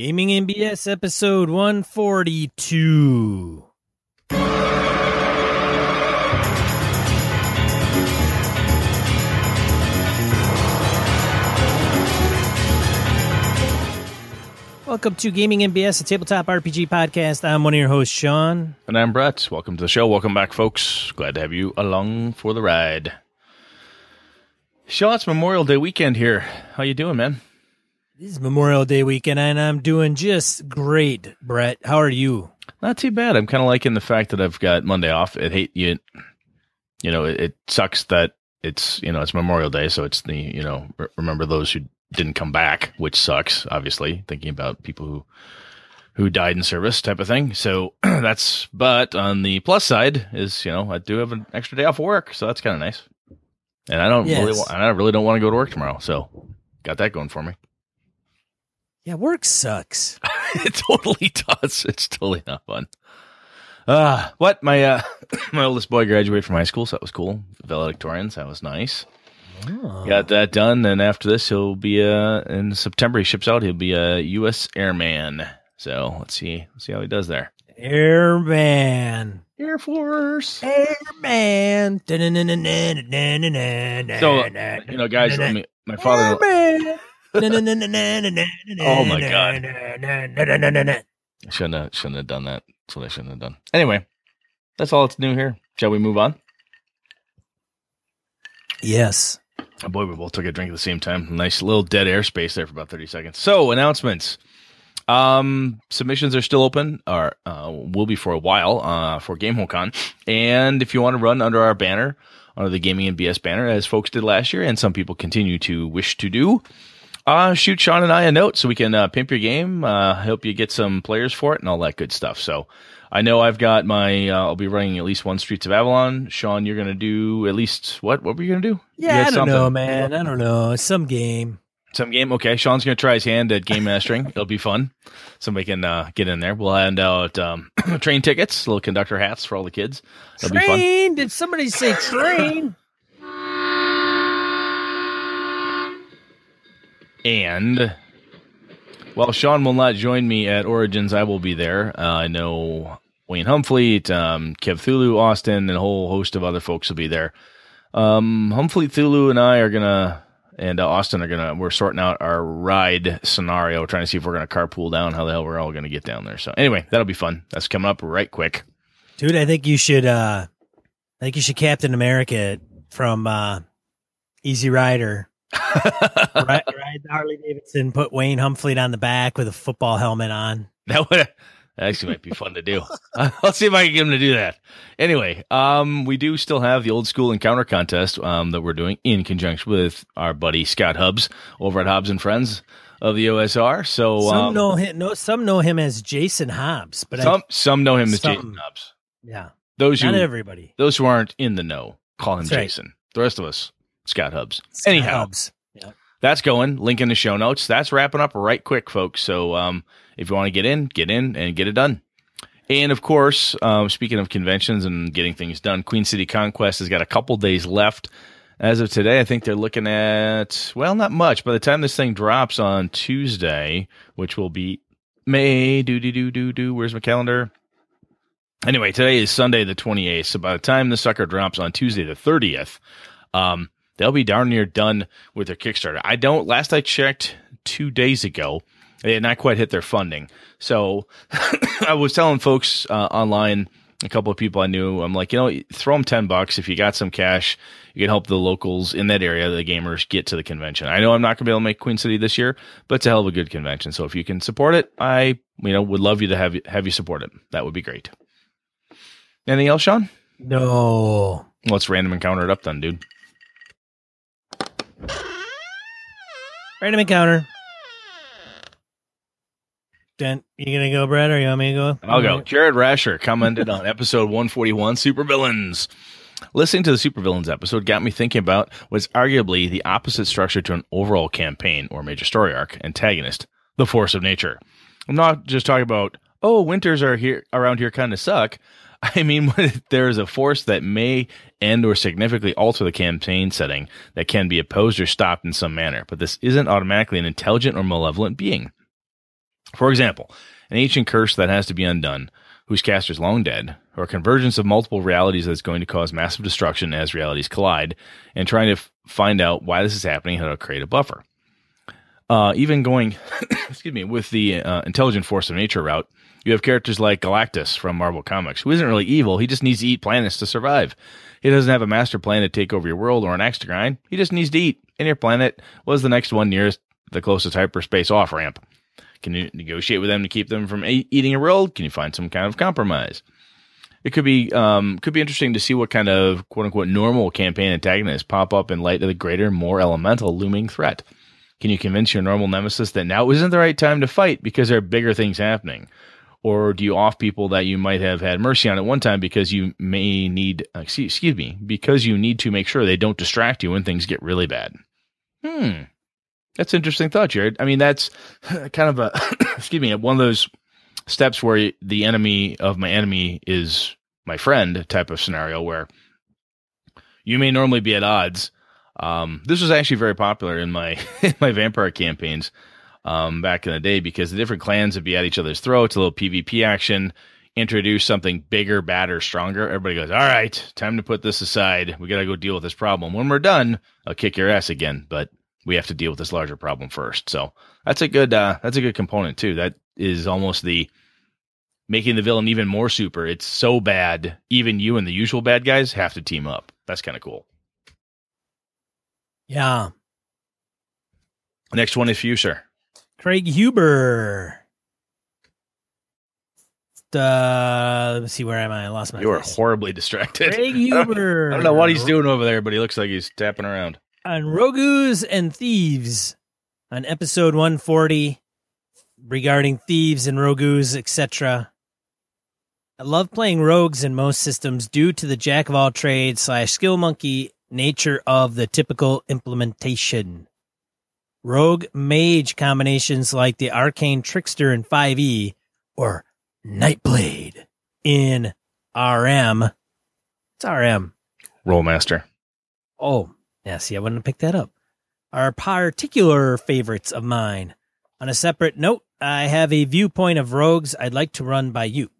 Gaming and BS episode 142. Welcome to Gaming and BS, a tabletop RPG podcast. I'm one of your hosts, Sean. And I'm Brett. Welcome to the show. Welcome back, folks. Glad to have you along for the ride. Sean, it's Memorial Day weekend here. How you doing, man? This is Memorial Day weekend, and I'm doing just great, Brett. How are you? Not too bad. I'm kind of liking the fact that I've got Monday off. It hate you. You know, it, it sucks that it's you know it's Memorial Day, so it's the you know re- remember those who didn't come back, which sucks. Obviously, thinking about people who who died in service, type of thing. So that's. But on the plus side is you know I do have an extra day off of work, so that's kind of nice. And I don't Yes. really, wa- I really don't want to go to work tomorrow, so got that going for me. Yeah, work sucks. it totally does. It's totally not fun. Uh what? My uh my oldest boy graduated from high school, so that was cool. Valedictorians, that was nice. Oh. Got that done, and after this he'll be uh in September he ships out, he'll be a US airman. So let's see let's see how he does there. Airman. Air Force. Airman. So, So you know, guys, me, my father oh Oh my God. I shouldn't have shouldn't have done that. That's what I shouldn't have done. Anyway, that's all that's new here. Shall we move on? Yes. Oh boy, we both took a drink at the same time. Nice little dead airspace there for about 30 seconds. So, announcements. Um, submissions are still open, or uh, will be for a while uh, for GameHoleCon. And if you want to run under our banner, under the Gaming and BS banner, as folks did last year, and some people continue to wish to do, uh, shoot Sean and I a note so we can uh, pimp your game, uh, help you get some players for it, and all that good stuff. So, I know I've got my. Uh, I'll be running at least one Streets of Avalon. Sean, you're gonna do at least what? What were you gonna do? Yeah, I don't something. know, man. I don't know. Some game. Some game. Okay, Sean's gonna try his hand at game mastering. It'll be fun. Somebody can uh, get in there. We'll hand out um, train tickets, little conductor hats for all the kids. It'll be fun. Train? Did somebody say train? And while Sean will not join me at Origins, I will be there. Uh, I know Wayne Humfleet, um, Kev Thulu, Austin, and a whole host of other folks will be there. Um, Humfleet, Thulu, and I are gonna, and uh, Austin are gonna. We're sorting out our ride scenario, trying to see if we're gonna carpool down. How the hell we're all gonna get down there? So anyway, that'll be fun. That's coming up right quick. Dude, I think you should uh I think you should Captain America from uh Easy Rider. Ride the Harley Davidson, put Wayne Humfleet on the back with a football helmet on. That would actually might be fun to do. I'll see if I can get him to do that. Anyway, um, we do still have the old school encounter contest um, that we're doing in conjunction with our buddy Scott Hobbs over at Hobbs and Friends of the OSR. So Some um, know him no some know him as Jason Hobbs, but some some know him as Some. Jason Hobbs. Yeah. Those who Not everybody. those who aren't in the know call him That's right. Jason. The rest of us, Scott Hobbs. Scott Anyhow. Yeah. that's going. Link in the show notes. That's wrapping up right quick, folks. So um, if you want to get in, get in and get it done. And of course, um, speaking of conventions and getting things done, Queen City Conquest has got a couple days left. As of today, I think they're looking at, well, not much. By the time this thing drops on Tuesday, which will be May, do, do, do, do, do, where's my calendar? Anyway, today is Sunday the 28th. So by the time the sucker drops on Tuesday the 30th, um, they'll be darn near done with their Kickstarter. I don't, last I checked two days ago, they had not quite hit their funding. So I was telling folks uh, online, a couple of people I knew, I'm like, you know, throw them 10 bucks. If you got some cash, you can help the locals in that area, the gamers, get to the convention. I know I'm not going to be able to make Queen City this year, but it's a hell of a good convention. So if you can support it, I, you know, would love you to have, you- have you support it. That would be great. Anything else, Sean? No. Let's random encounter it up then, dude. Random encounter. Dent, you gonna go, Brett, or you want me to go? I'll go. Jared Rasher commented on episode 141, Supervillains. Listening to the Supervillains episode got me thinking about what's arguably the opposite structure to an overall campaign or major story arc antagonist, the force of nature. I'm not just talking about, oh, winters are here around here kind of suck. I mean, there is a force that may end or significantly alter the campaign setting that can be opposed or stopped in some manner, but this isn't automatically an intelligent or malevolent being. For example, an ancient curse that has to be undone, whose caster is long dead, or a convergence of multiple realities that's going to cause massive destruction as realities collide, and trying to f- find out why this is happening and how to create a buffer. Uh, even going, excuse me, with the uh, intelligent force of nature route, you have characters like Galactus from Marvel Comics, who isn't really evil. He just needs to eat planets to survive. He doesn't have a master plan to take over your world or an axe to grind. He just needs to eat. And your planet was the next one nearest the closest hyperspace off ramp. Can you negotiate with them to keep them from a- eating your world? Can you find some kind of compromise? It could be um, could be interesting to see what kind of quote unquote normal campaign antagonists pop up in light of the greater, more elemental looming threat. Can you convince your normal nemesis that now isn't the right time to fight because there are bigger things happening? Or do you off people that you might have had mercy on at one time because you may need, excuse, excuse me, because you need to make sure they don't distract you when things get really bad? Hmm. That's interesting thought, Jared. I mean, that's kind of a, excuse me, one of those steps where the enemy of my enemy is my friend type of scenario where you may normally be at odds. Um, this was actually very popular in my in my vampire campaigns um, back in the day because the different clans would be at each other's throats, a little PvP action, introduce something bigger, badder, stronger. Everybody goes, all right, time to put this aside. We got to go deal with this problem. When we're done, I'll kick your ass again, but we have to deal with this larger problem first. So that's a good, uh, that's a good component too. That is almost the making the villain even more super. It's so bad. Even you and the usual bad guys have to team up. That's kind of cool. Yeah. Next one is for you, sir. Craig Huber. Uh, let me see where am I? I lost my. You are horribly distracted. Craig Huber. I don't know what he's doing over there, but he looks like he's tapping around. on Rogues and Thieves on episode 140 regarding thieves and rogues, etc. I love playing rogues in most systems due to the jack of all trades slash skill monkey nature of the typical implementation. Rogue mage combinations like the arcane trickster in 5e or Nightblade in RM. It's RM. Rolemaster. Oh, yeah, see, I wouldn't have picked that up. Are particular favorites of mine. On a separate note, I have a viewpoint of rogues I'd like to run by you.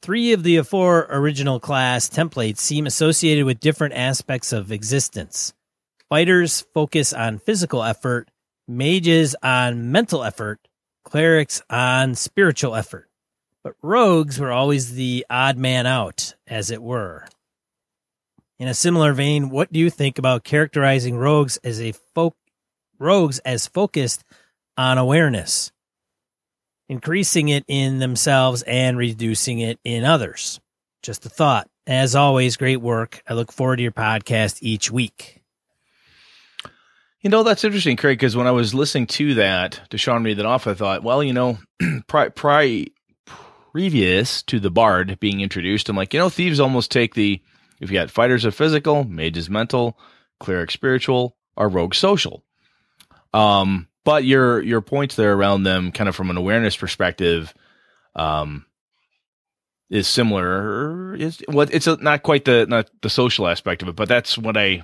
Three of the four original class templates seem associated with different aspects of existence. Fighters focus on physical effort, mages on mental effort, clerics on spiritual effort. But rogues were always the odd man out, as it were. In a similar vein, what do you think about characterizing rogues as a folk rogues as focused on awareness, increasing it in themselves and reducing it in others? Just a thought. As always, great work. I look forward to your podcast each week. You know, that's interesting, Craig, because when I was listening to that, to Sean read that off, I thought, well, you know, pri- pri- previous to the bard being introduced, I'm like, you know, thieves almost take the, if you got fighters are physical, mages mental, cleric spiritual, or rogue social. Um, but your your points there around them, kind of from an awareness perspective, um, is similar. Is what it's a, not quite the not the social aspect of it, but that's what I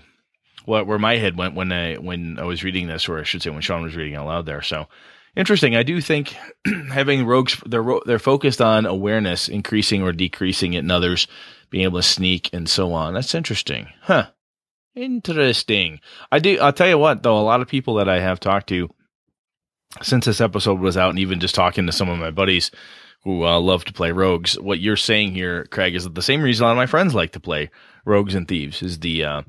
what where my head went when I when I was reading this, or I should say when Sean was reading out loud there. So interesting. I do think having rogues they're they're focused on awareness, increasing or decreasing it in others, being able to sneak and so on. That's interesting, huh? Interesting. I do. I'll tell you what, though, a lot of people that I have talked to since this episode was out, and even just talking to some of my buddies who uh, love to play rogues, what you're saying here, Craig, is that the same reason a lot of my friends like to play rogues and thieves is the uh,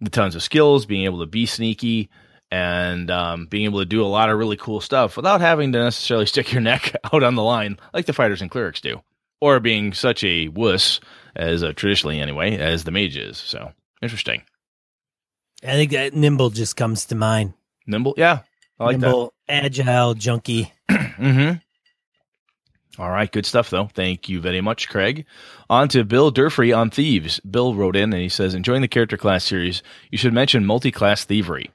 the tons of skills, being able to be sneaky, and um, being able to do a lot of really cool stuff without having to necessarily stick your neck out on the line like the fighters and clerics do, or being such a wuss as uh, traditionally anyway as the mage is. So interesting. I think that nimble just comes to mind. Nimble, yeah, I like nimble, agile, junkie. mm-hmm. All right, good stuff though. Thank you very much, Craig. On to Bill Durfree on thieves. Bill wrote in and he says, enjoying the character class series, you should mention multi-class thievery.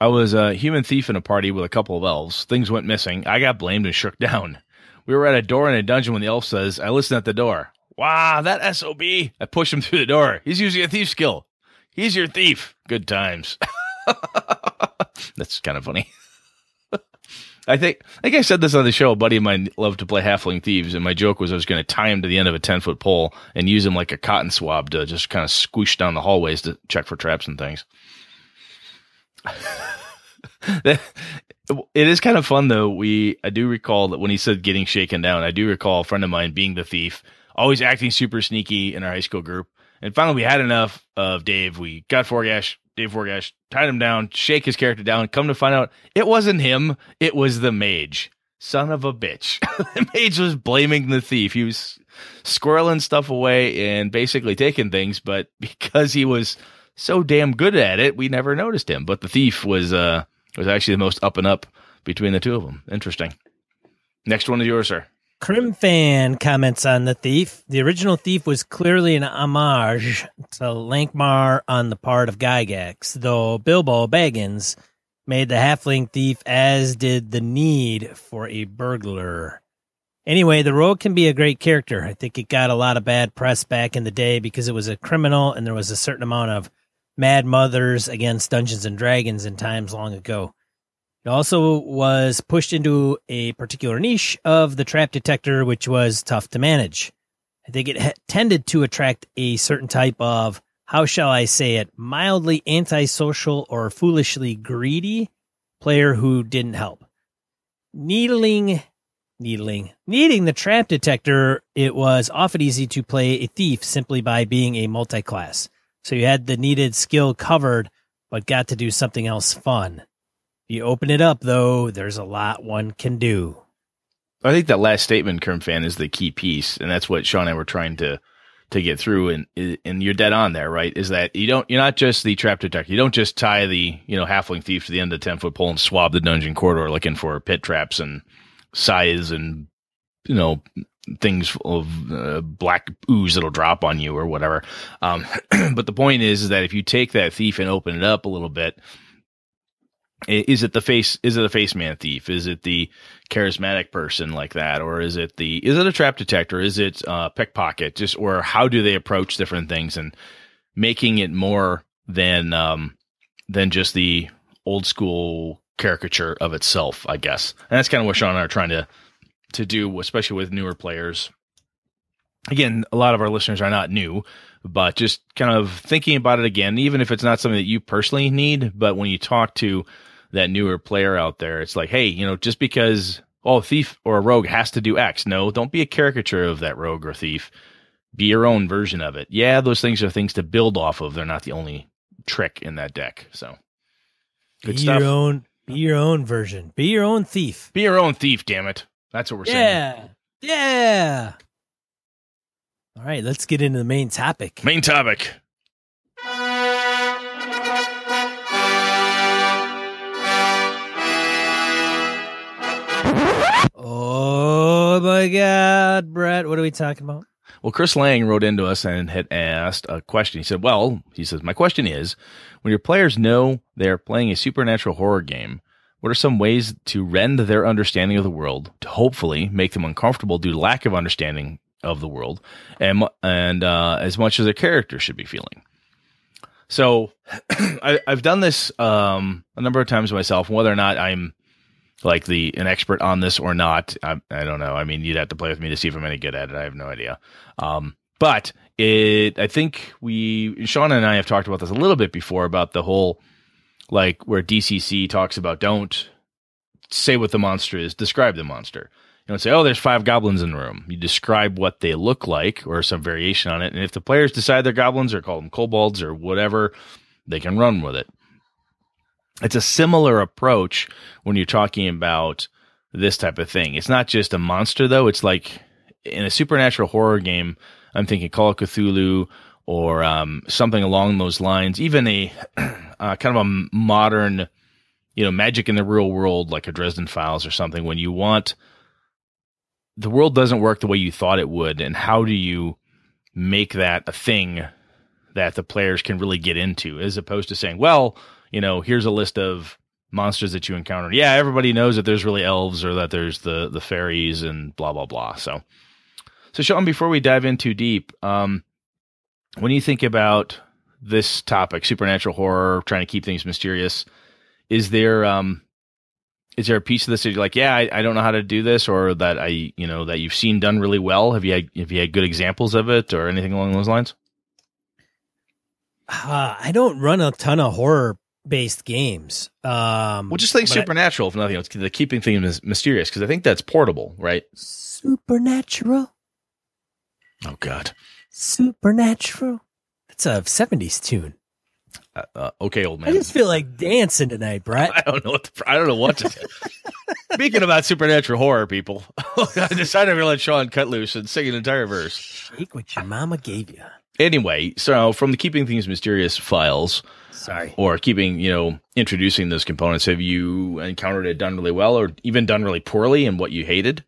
I was a human thief in a party with a couple of elves. Things went missing. I got blamed and shook down. We were at a door in a dungeon when the elf says, I listen at the door. Wow, that SOB. I push him through the door. He's using a thief skill. He's your thief. Good times. That's kind of funny. I think, I think I said this on the show. A buddy of mine loved to play Halfling Thieves, and my joke was I was going to tie him to the end of a 10 foot pole and use him like a cotton swab to just kind of squish down the hallways to check for traps and things. it is kind of fun though. We, I do recall that when he said getting shaken down, I do recall a friend of mine being the thief, always acting super sneaky in our high school group. And finally, we had enough of Dave. We got Forgash, Dave Forgash, tied him down, shake his character down. Come to find out, it wasn't him. It was the mage. Son of a bitch. the mage was blaming the thief. He was squirreling stuff away and basically taking things, but because he was so damn good at it, we never noticed him. But the thief was uh was actually the most up and up between the two of them. Interesting. Next one is yours, sir. Crim fan comments on the thief. The original thief was clearly an homage to Lankhmar on the part of Gygax, though Bilbo Baggins made the halfling thief, as did the need for a burglar. Anyway, the rogue can be a great character. I think it got a lot of bad press back in the day because it was a criminal and there was a certain amount of mad mothers against Dungeons and Dragons in times long ago. It also was pushed into a particular niche of the trap detector, which was tough to manage. I think it tended to attract a certain type of, how shall I say it, mildly antisocial or foolishly greedy player who didn't help. Needling, needling, needing the trap detector, it was often easy to play a thief simply by being a multi-class. So you had the needed skill covered, but got to do something else fun. You open it up, though, there's a lot one can do. I think that last statement, Kerm fan, is the key piece, and that's what Sean and I were trying to to get through. And and you're dead on there, right? Is that you don't you're not just the trap detector. You don't just tie the you know halfling thief to the end of the ten foot pole and swab the dungeon corridor looking for pit traps and size and you know things of uh, black ooze that'll drop on you or whatever. Um, but the point is, is that if you take that thief and open it up a little bit is it the face is it a face man thief? Is it the charismatic person like that? Or is it the is it a trap detector? Is it a pickpocket? Just or how do they approach different things and making it more than um than just the old school caricature of itself i guess? And that's kind of what sean and i are trying to to do especially with newer players. Again a lot of our listeners are not new but just kind of thinking about it again even if it's not something that you personally need but when you talk to that newer player out there. It's like, hey, you know, just because oh, a thief or a rogue has to do X. No, don't be a caricature of that rogue or thief. Be your own version of it. Yeah, those things are things to build off of. They're not the only trick in that deck. So good be stuff. your own be your own version. Be your own thief. Be your own thief, damn it. That's what we're yeah. saying. Yeah. Yeah. All right, let's get into the main topic. Main topic. God, Brett, what are we talking about? Well, Chris Lang wrote into us and had asked a question. He said, Well, he says, My question is when your players know they're playing a supernatural horror game, what are some ways to rend their understanding of the world to hopefully make them uncomfortable due to lack of understanding of the world and, and uh, as much as a character should be feeling? So I, have done this um, a number of times myself, whether or not I'm like the an expert on this or not. I, I don't know. I mean, you'd have to play with me to see if I'm any good at it. I have no idea. Um, but it, I think we, Sean and I have talked about this a little bit before about the whole, like where DCC talks about don't say what the monster is, describe the monster. You don't say, oh, there's five goblins in the room. You describe what they look like or some variation on it. And if the players decide they're goblins or call them kobolds or whatever, they can run with it. It's a similar approach when you're talking about this type of thing. It's not just a monster though. It's like in a supernatural horror game, I'm thinking Call of Cthulhu or um, something along those lines. Even a uh, kind of a modern, you know, magic in the real world, like a Dresden Files or something. When you want the world doesn't work the way you thought it would, and how do you make that a thing that the players can really get into, as opposed to saying, well you know, here's a list of monsters that you encountered. Yeah, everybody knows that there's really elves or that there's the the fairies and blah blah blah. So, so Sean, before we dive in too deep, um, when you think about this topic, supernatural horror, trying to keep things mysterious, is there um, is there a piece of this that you're like, yeah, I, I don't know how to do this, or that I, you know, that you've seen done really well? Have you had, have you had good examples of it, or anything along those lines? Uh, I don't run a ton of horror based games. Um, well, just think but I- supernatural, if nothing else. The keeping things mysterious, because I think that's portable, right? supernatural, Oh God. supernatural. That's a '70s tune. Uh, uh, okay, old man. I just feel like dancing tonight, Brett. I don't know what the, I don't know what to say. Speaking about supernatural horror, people, I decided to let Sean cut loose and sing an entire verse. Shake what your mama gave you. Anyway, so from the keeping things mysterious files, Sorry. or keeping you know introducing those components, have you encountered it done really well, or even done really poorly, and what you hated?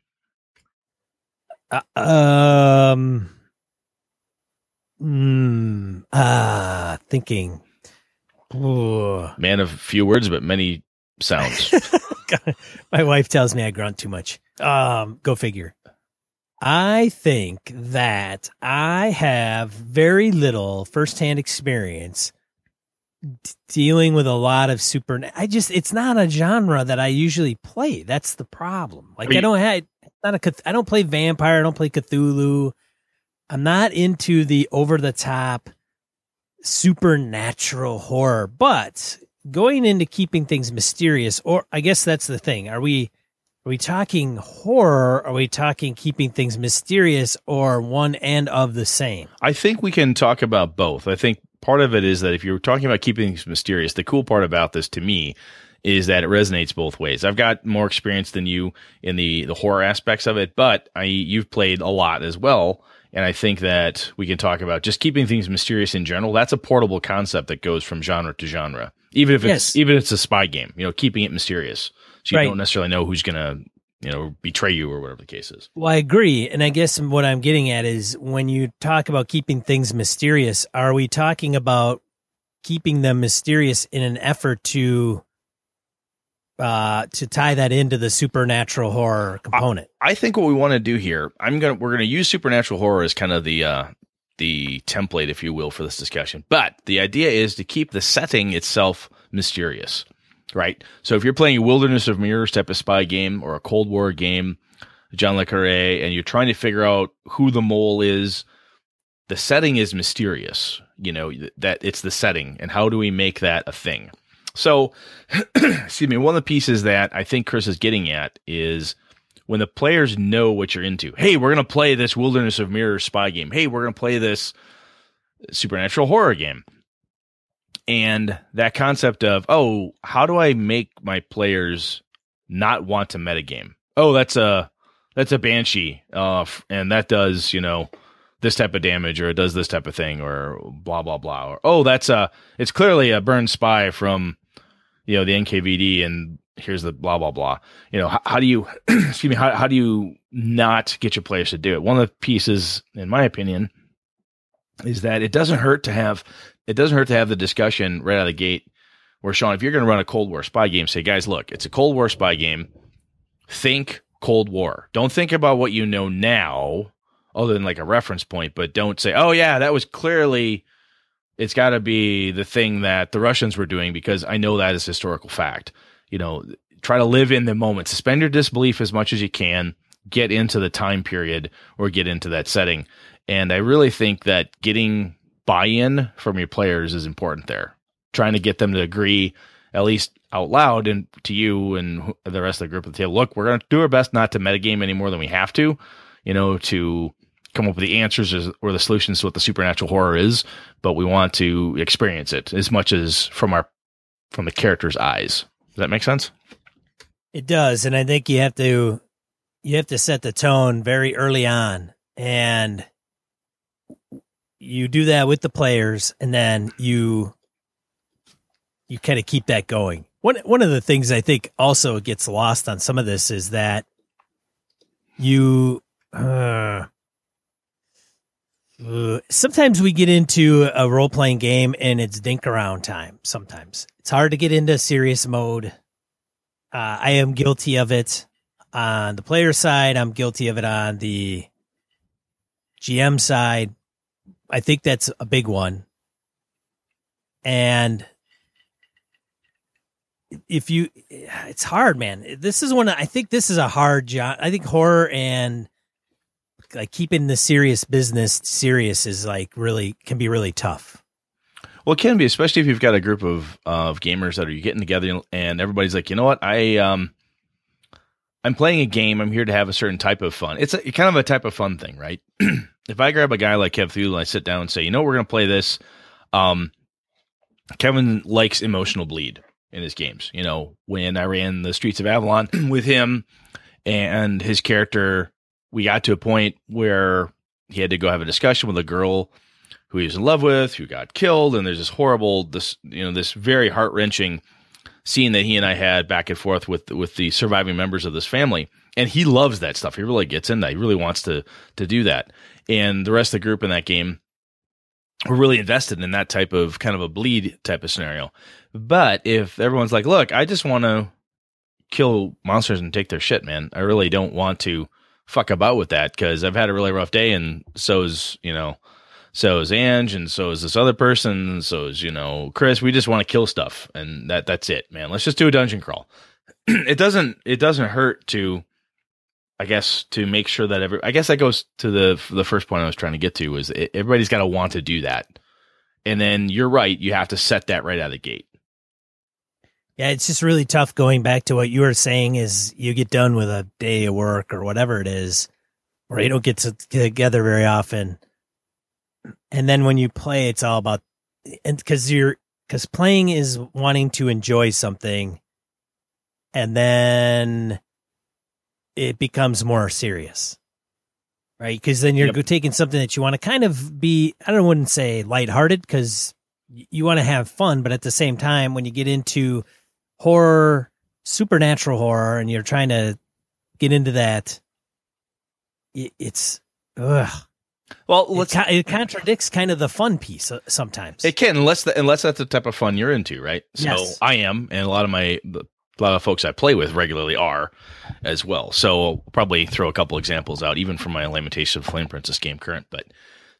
Uh, um. Hmm. Ah, thinking. Ooh. Man of few words, but many sounds. My wife tells me I grunt too much. Um, go figure. I think that I have very little firsthand experience d- dealing with a lot of super. I just it's not a genre that I usually play. That's the problem. Like you- I don't have it's not a I don't play vampire. I don't play Cthulhu. I'm not into the over the top supernatural horror, but going into keeping things mysterious, or I guess that's the thing. Are we are we talking horror? Are we talking keeping things mysterious, or one and of the same? I think we can talk about both. I think part of it is that if you're talking about keeping things mysterious, the cool part about this to me is that it resonates both ways. I've got more experience than you in the the horror aspects of it, but I you've played a lot as well. And I think that we can talk about just keeping things mysterious in general. That's a portable concept that goes from genre to genre. Even if it's Yes. even if it's a spy game, you know, keeping it mysterious. So you Right. don't necessarily know who's gonna, you know, betray you or whatever the case is. Well, I agree, and I guess what I'm getting at is when you talk about keeping things mysterious, are we talking about keeping them mysterious in an effort to uh to tie that into the supernatural horror component? I think what we want to do here, I'm gonna we're gonna use supernatural horror as kind of the uh the template, if you will, for this discussion. But the idea is to keep the setting itself mysterious. Right? So if you're playing a Wilderness of Mirrors type of spy game or a Cold War game, John Le Carre, and you're trying to figure out who the mole is, the setting is mysterious. You know, that it's the setting and how do we make that a thing? So, excuse me, one of the pieces that I think Chris is getting at is when the players know what you're into. Hey, we're going to play this Wilderness of Mirrors spy game. Hey, we're going to play this supernatural horror game. And that concept of, oh, how do I make my players not want to metagame? Oh, that's a that's a banshee, uh, and that does you know this type of damage, or it does this type of thing, or blah blah blah, or oh, that's a it's clearly a burn spy from you know the NKVD, and here's the blah blah blah. You know, how, how do you excuse me? How how do you not get your players to do it? One of the pieces, in my opinion, is that it doesn't hurt to have it doesn't hurt to have the discussion right out of the gate. Where Sean, if you're going to run a Cold War spy game, say, guys, look, it's a Cold War spy game. Think Cold War. Don't think about what you know now, other than like a reference point. But don't say, oh yeah, that was clearly. It's got to be the thing that the Russians were doing because I know that is historical fact. You know, try to live in the moment. Suspend your disbelief as much as you can. Get into the time period or get into that setting. And I really think that getting buy-in from your players is important there. Trying to get them to agree, at least out loud, and to you and the rest of the group at the table. Look, we're going to do our best not to metagame any more than we have to. You know, to come up with the answers or the solutions to what the supernatural horror is, but we want to experience it as much as from our from the character's eyes. Does that make sense? It does, and I think you have to you have to set the tone very early on, and you do that with the players, and then you you kind of keep that going. One one of the things I think also gets lost on some of this is that you uh, uh, sometimes we get into a role playing game and it's dink around time. Sometimes it's hard to get into serious mode. Uh, I am guilty of it on the player side. I'm guilty of it on the GM side. I think that's a big one. And if you, it's hard, man. This is one. I think this is a hard job. I think horror and like keeping the serious business serious is like really can be really tough. Well, it can be, especially if you've got a group of of gamers that are you getting together and everybody's like, you know what, I um, I'm playing a game. I'm here to have a certain type of fun. It's a, kind of a type of fun thing, right? if I grab a guy like Kev and I sit down and say, you know, we're going to play this. Um, Kevin likes emotional bleed in his games. You know, when I ran the Streets of Avalon with him and his character, we got to a point where he had to go have a discussion with a girl who he was in love with, who got killed, and there's this horrible, this you know, this very heart wrenching scene that he and I had back and forth with with the surviving members of this family. And he loves that stuff. He really gets in that. He really wants to to do that. And the rest of the group in that game were really invested in that type of kind of a bleed type of scenario. But if everyone's like, look, I just want to kill monsters and take their shit, man. I really don't want to fuck about with that because I've had a really rough day and so is, you know, so is Ange and so is this other person, and so is, you know, Chris. We just want to kill stuff and that that's it, man. Let's just do a dungeon crawl. it doesn't it doesn't hurt to I guess to make sure that every, I guess that goes to the the first point I was trying to get to was it, everybody's got to want to do that, and then you're right, you have to set that right out of the gate. Yeah, it's just really tough going back to what you were saying is you get done with a day of work or whatever it is, or you don't get to, together very often. And then when you play, it's all about, and cause you're, cause playing is wanting to enjoy something. And then it becomes more serious, right? Because then you're yep. taking something that you want to kind of be, I don't wouldn't say lighthearted because you want to have fun, but at the same time, when you get into horror, supernatural horror, and you're trying to get into that, it's ugh. Well, let's, it, it, contradicts kind of the fun piece uh, sometimes. It can, unless the, unless that's the type of fun you're into, right? So yes. I am, and a lot of my a lot of folks I play with regularly are as well. So I'll probably throw a couple examples out, even from my Lamentation of Flame Princess game current. But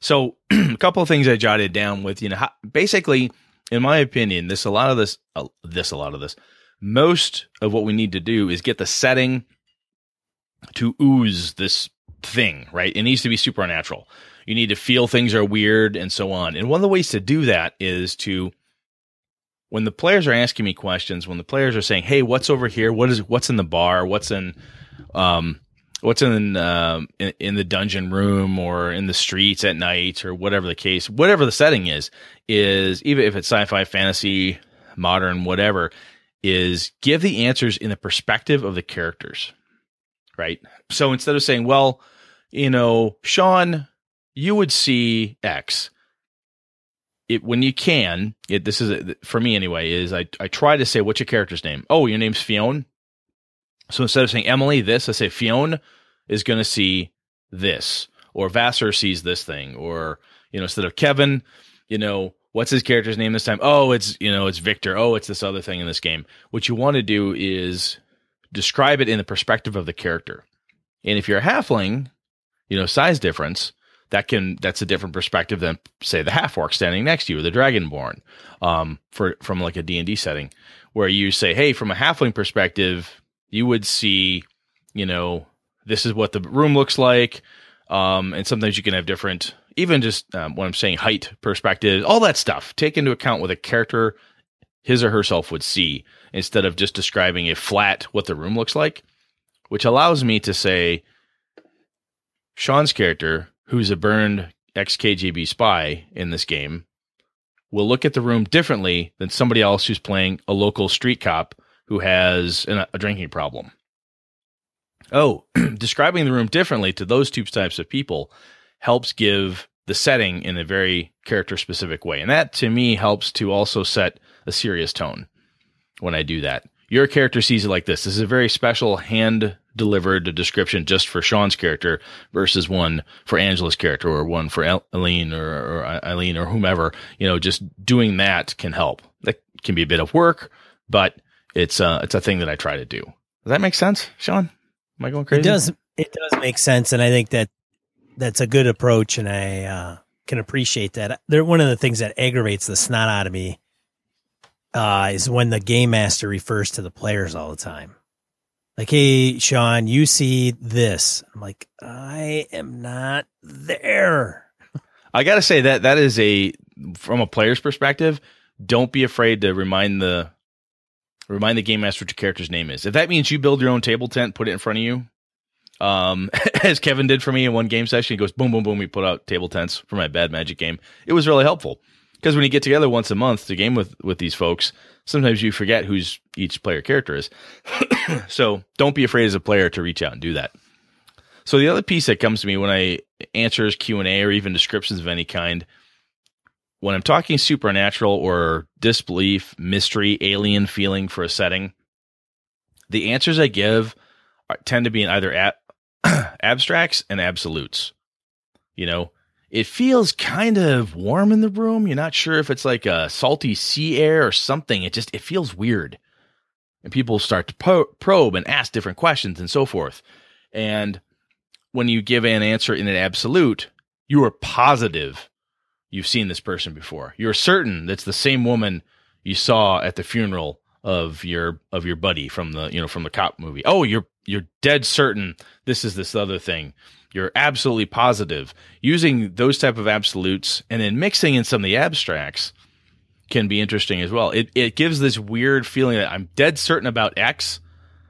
so a couple of things I jotted down with, you know, how, basically, in my opinion, this a lot of this, uh, this a lot of this, most of what we need to do is get the setting to ooze this thing, right? It needs to be supernatural. You need to feel things are weird and so on. And one of the ways to do that is to when the players are asking me questions, when the players are saying, "Hey, what's over here? What is what's in the bar? What's in um what's in um in, in, the dungeon room or in the streets at night or whatever the case, whatever the setting is, is even if it's sci-fi, fantasy, modern, whatever, is give the answers in the perspective of the characters. Right? So instead of saying, "Well, you know, Sean, you would see X." it when you can, it, this is for me anyway. Is I I try to say what's your character's name? Oh, your name's Fionn. So instead of saying Emily this, I say Fionn is going to see this, or Vassar sees this thing, or you know instead of Kevin, you know what's his character's name this time? Oh, it's you know it's Victor. Oh, it's this other thing in this game. What you want to do is describe it in the perspective of the character. And if you're a halfling, you know size difference that can that's a different perspective than say the half orc standing next to you or the dragonborn um, for from like a D&D setting where you say hey from a halfling perspective you would see you know this is what the room looks like um, and sometimes you can have different even just um, when I'm saying height perspective all that stuff. Take into account what a character his or herself would see instead of just describing a flat what the room looks like which allows me to say Sean's character who's a burned ex KGB spy in this game, will look at the room differently than somebody else who's playing a local street cop who has an, a drinking problem. Oh, describing the room differently to those two types of people helps give the setting in a very character specific way. And that to me helps to also set a serious tone when I do that. Your character sees it like this. This is a very special hand delivered description just for Sean's character versus one for Angela's character or one for Eileen or, or Eileen or whomever. You know, just doing that can help. That can be a bit of work, but it's uh it's a thing that I try to do. Does that make sense, Sean? Am I going crazy? It does. It does make sense, and I think that that's a good approach, and I uh, can appreciate that. They're one of the things that aggravates the snot out of me uh, is when the game master refers to the players all the time. Like, hey, Sean, you see this. I'm like, I am not there. I gotta say that that is a from a player's perspective. Don't be afraid to remind the remind the game master what your character's name is. If that means you build your own table tent, put it in front of you, um, as Kevin did for me in one game session. He goes, boom, boom, boom. We put out table tents for my bad magic game. It was really helpful because when you get together once a month to game with with these folks, sometimes you forget who's each player character is. so don't be afraid as a player to reach out and do that. So the other piece that comes to me when I answers Q and A or even descriptions of any kind, when I'm talking supernatural or disbelief, mystery, alien feeling for a setting, the answers I give are, tend to be in either ab- abstracts and absolutes. You know, it feels kind of warm in the room. You're not sure if it's like a salty sea air or something. It just it feels weird, and people start to po- probe and ask different questions and so forth. And when you give an answer in an absolute, you are positive you've seen this person before. You're certain that's the same woman you saw at the funeral of your of your buddy from the you know from the cop movie. Oh, you're you're dead certain this is this other thing. You're absolutely positive. Using those type of absolutes and then mixing in some of the abstracts can be interesting as well. It it gives this weird feeling that I'm dead certain about X,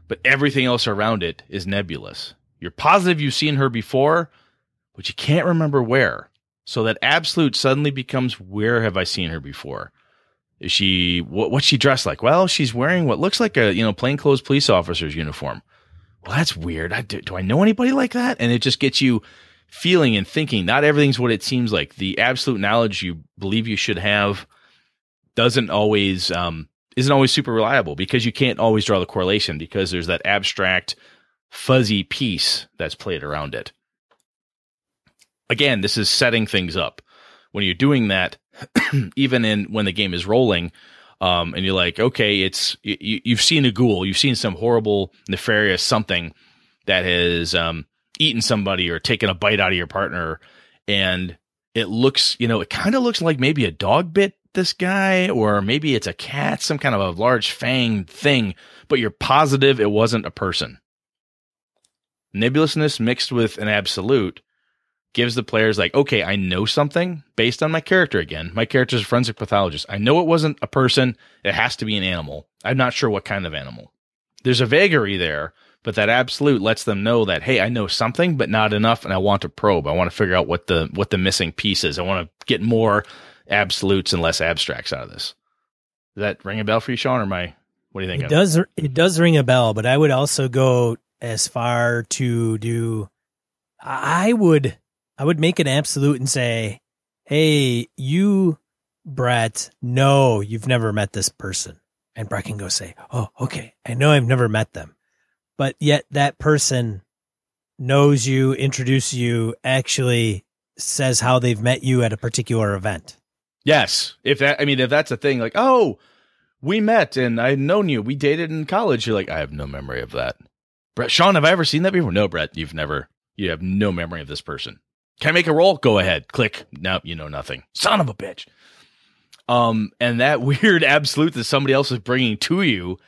but everything else around it is nebulous. You're positive you've seen her before, but you can't remember where. So that absolute suddenly becomes where have I seen her before? Is she what, what's she dressed like? Well, she's wearing what looks like a you know plainclothes police officer's uniform. Well, that's weird. I, do, do I know anybody like that? And it just gets you feeling and thinking. Not everything's what it seems like. The absolute knowledge you believe you should have doesn't always um, isn't always super reliable because you can't always draw the correlation because there's that abstract fuzzy piece that's played around it. Again, this is setting things up. When you're doing that, even in when the game is rolling, um, and you're like, okay, it's you, you've seen a ghoul, you've seen some horrible, nefarious something that has um, eaten somebody or taken a bite out of your partner, and it looks, you know, it kind of looks like maybe a dog bit this guy, or maybe it's a cat, some kind of a large fanged thing, but you're positive it wasn't a person. Nebulousness mixed with an absolute gives the players like, okay, I know something based on my character again. My character's a forensic pathologist. I know it wasn't a person. It has to be an animal. I'm not sure what kind of animal. There's a vagary there, but that absolute lets them know that, hey, I know something, but not enough, and I want to probe. I want to figure out what the what the missing piece is. I want to get more absolutes and less abstracts out of this. Does that ring a bell for you, Sean, or my what do you think? It does. It does ring a bell, but I would also go as far to do. I would I would make an absolute and say, Hey, you, Brett, no, you've never met this person. And Brett can go say, Oh, okay. I know I've never met them. But yet that person knows you, introduces you, actually says how they've met you at a particular event. Yes. If that, I mean, if that's a thing, like, oh, we met and I've known you, we dated in college. You're like, I have no memory of that. Brett, Sean, have I ever seen that before? No, Brett, you've never, you have no memory of this person. Can I make a roll? Go ahead. Click. No, you know nothing. Son of a bitch. Um, and that weird absolute that somebody else is bringing to you,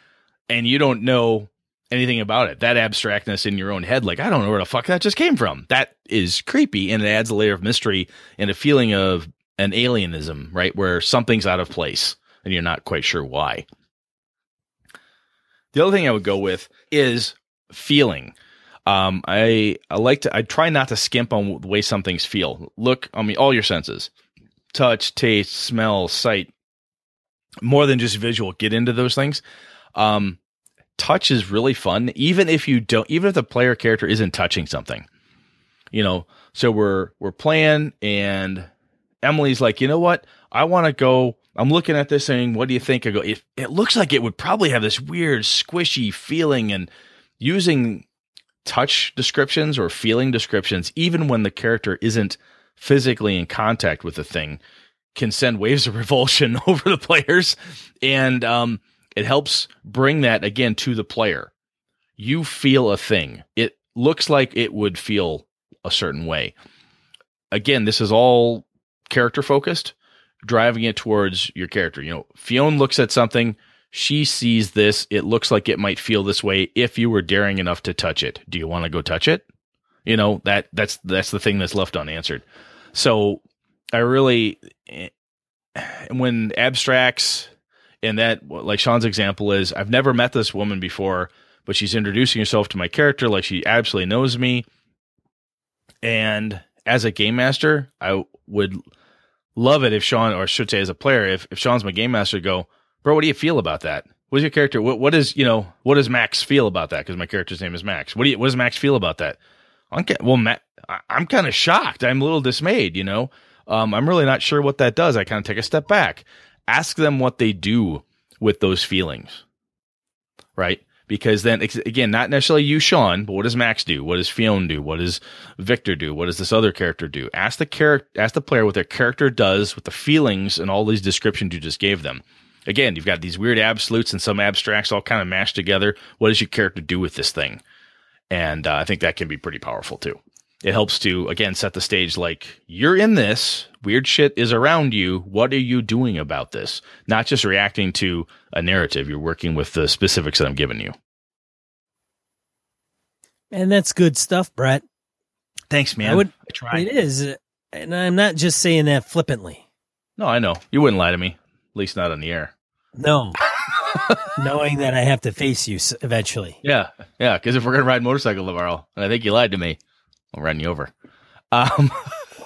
and you don't know anything about it. That abstractness in your own head, like I don't know where the fuck that just came from. That is creepy, and it adds a layer of mystery and a feeling of an alienism, right, where something's out of place and you're not quite sure why. The other thing I would go with is feeling. Um, I I like to I try not to skimp on the way some things feel. Look, I mean, all your senses, touch, taste, smell, sight, more than just visual. Get into those things. Um, touch is really fun, even if you don't, even if the player character isn't touching something. You know, so we're we're playing, and Emily's like, you know what? I want to go. I'm looking at this thing. what do you think? I go, it, it looks like it would probably have this weird squishy feeling and using touch descriptions or feeling descriptions, even when the character isn't physically in contact with the thing, can send waves of revulsion over the players. And um, it helps bring that again to the player. You feel a thing. It looks like it would feel a certain way. Again, this is all character focused. driving it towards your character. You know, Fionn looks at something, she sees this, it looks like it might feel this way if you were daring enough to touch it. Do you want to go touch it? You know, that that's that's the thing that's left unanswered. So I really eh, when abstracts and that like Sean's example is I've never met this woman before, but she's introducing herself to my character like she absolutely knows me. And as a game master, I would love it if Sean, or I should say as a player, if, if Sean's my game master, go, bro, what do you feel about that? What's your character? What, what is, you know, what does Max feel about that? Cause my character's name is Max. What do you, what does Max feel about that? I'm, well, Matt, I'm kind of shocked. I'm a little dismayed, you know? Um, I'm really not sure what that does. I kind of take a step back, ask them what they do with those feelings, right? Because then again, not necessarily you, Sean, but what does Max do? What does Fionn do? What does Victor do? What does this other character do? Ask the character, ask the player what their character does with the feelings and all these descriptions you just gave them. Again, you've got these weird absolutes and some abstracts all kind of mashed together. What does your character do with this thing? And uh, I think that can be pretty powerful too. It helps to again set the stage like you're in this, weird shit is around you. What are you doing about this? Not just reacting to a narrative. You're working with the specifics that I'm giving you. And that's good stuff, Brett. Thanks, man. I would I try. It is, and I'm not just saying that flippantly. No, I know you wouldn't lie to me. At least not on the air. No, knowing that I have to face you eventually. Yeah, yeah. Because if we're gonna ride motorcycle tomorrow, and I think you lied to me, I'll run you over. Um,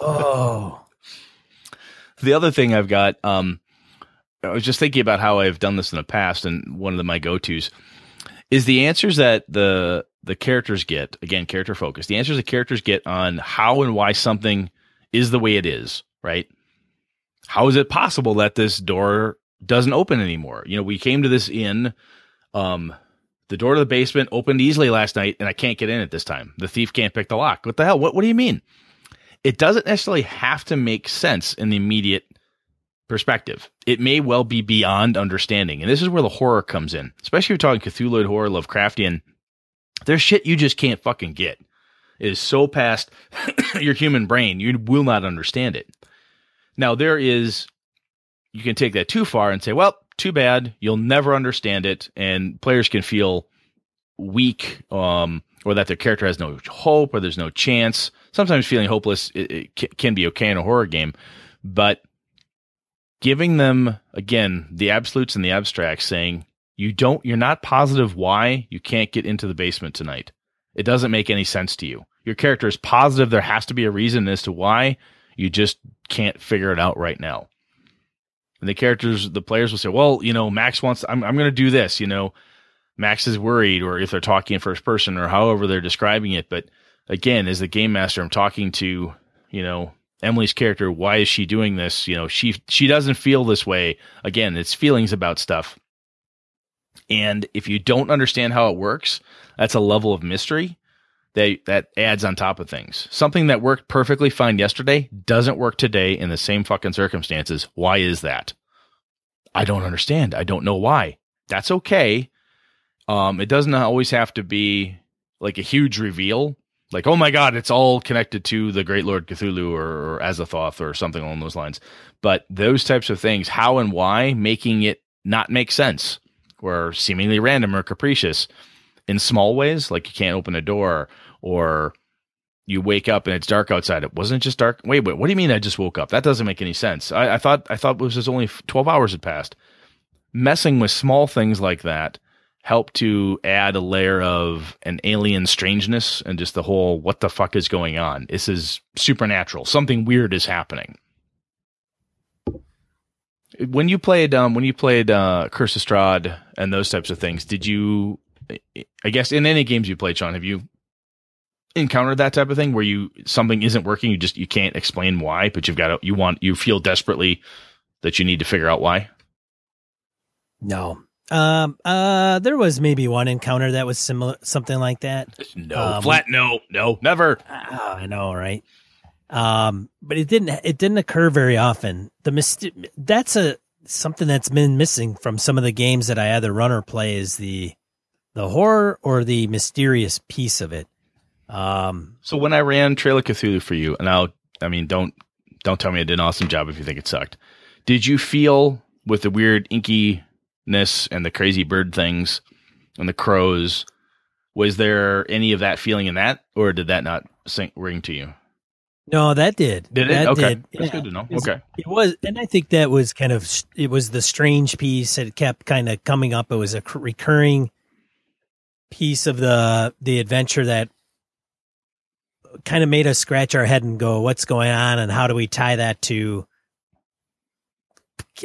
oh. The other thing I've got, um, I was just thinking about how I've done this in the past, and one of the, my go tos is the answers that the the characters get. Again, character focus. The answers the characters get on how and why something is the way it is. Right? How is it possible that this door doesn't open anymore? You know, we came to this inn. Um, the door to the basement opened easily last night, and I can't get in at this time. The thief can't pick the lock. What the hell? What What do you mean? it doesn't necessarily have to make sense in the immediate perspective. It may well be beyond understanding. And this is where the horror comes in, especially if you're talking Cthulhu horror, Lovecraftian. There's shit you just can't fucking get. It is so past your human brain, you will not understand it. Now, there is, you can take that too far and say, well, too bad. You'll never understand it. And players can feel weak, um, or that their character has no hope or there's no chance. Sometimes feeling hopeless it, it can be okay in a horror game, but giving them again the absolutes and the abstracts, saying you don't, you're not positive why you can't get into the basement tonight. It doesn't make any sense to you. Your character is positive there has to be a reason as to why you just can't figure it out right now. And the characters, the players will say, well, you know, Max wants, I'm, I'm going to do this, you know, Max is worried, or if they're talking in first person, or however they're describing it. But again, as the game master, I'm talking to, you know, Emily's character. Why is she doing this? You know, she she doesn't feel this way. Again, it's feelings about stuff. And if you don't understand how it works, that's a level of mystery that that adds on top of things. Something that worked perfectly fine yesterday doesn't work today in the same fucking circumstances. Why is that? I don't understand. I don't know why. That's okay. Um, it doesn't always have to be like a huge reveal, like oh my god, it's all connected to the Great Lord Cthulhu or, or Azathoth or something along those lines. But those types of things, how and why, making it not make sense or seemingly random or capricious in small ways, like you can't open a door or you wake up and it's dark outside. It wasn't just dark. Wait, wait, what do you mean I just woke up? That doesn't make any sense. I, I thought I thought it was just only twelve hours had passed. Messing with small things like that help to add a layer of an alien strangeness and just the whole what the fuck is going on. This is supernatural. Something weird is happening. When you played um when you played uh Curse of Strahd and those types of things, did you I guess in any games you played, Sean, have you encountered that type of thing where you something isn't working, you just you can't explain why, but you've got to you want you feel desperately that you need to figure out why? No, um, uh, there was maybe one encounter that was similar, something like that. No, um, flat no, no, never. Uh, I know, right? Um, but it didn't, it didn't occur very often. The myst- that's a something that's been missing from some of the games that I either run or play is the the horror or the mysterious piece of it. Um, so when I ran Trail of Cthulhu for you, and I'll, I mean, don't don't tell me I did an awesome job if you think it sucked. Did you feel with the weird inkiness and the crazy bird things and the crows? Was there any of that feeling in that, or did that not sink, ring to you? No, that did. Did it? That okay, did. that's Yeah. good to know. It's- Okay, It was, and I think that was kind of it was the strange piece. that kept kind of coming up. It was a recurring piece of the the adventure that kind of made us scratch our head and go, "What's going on?" And how do we tie that to?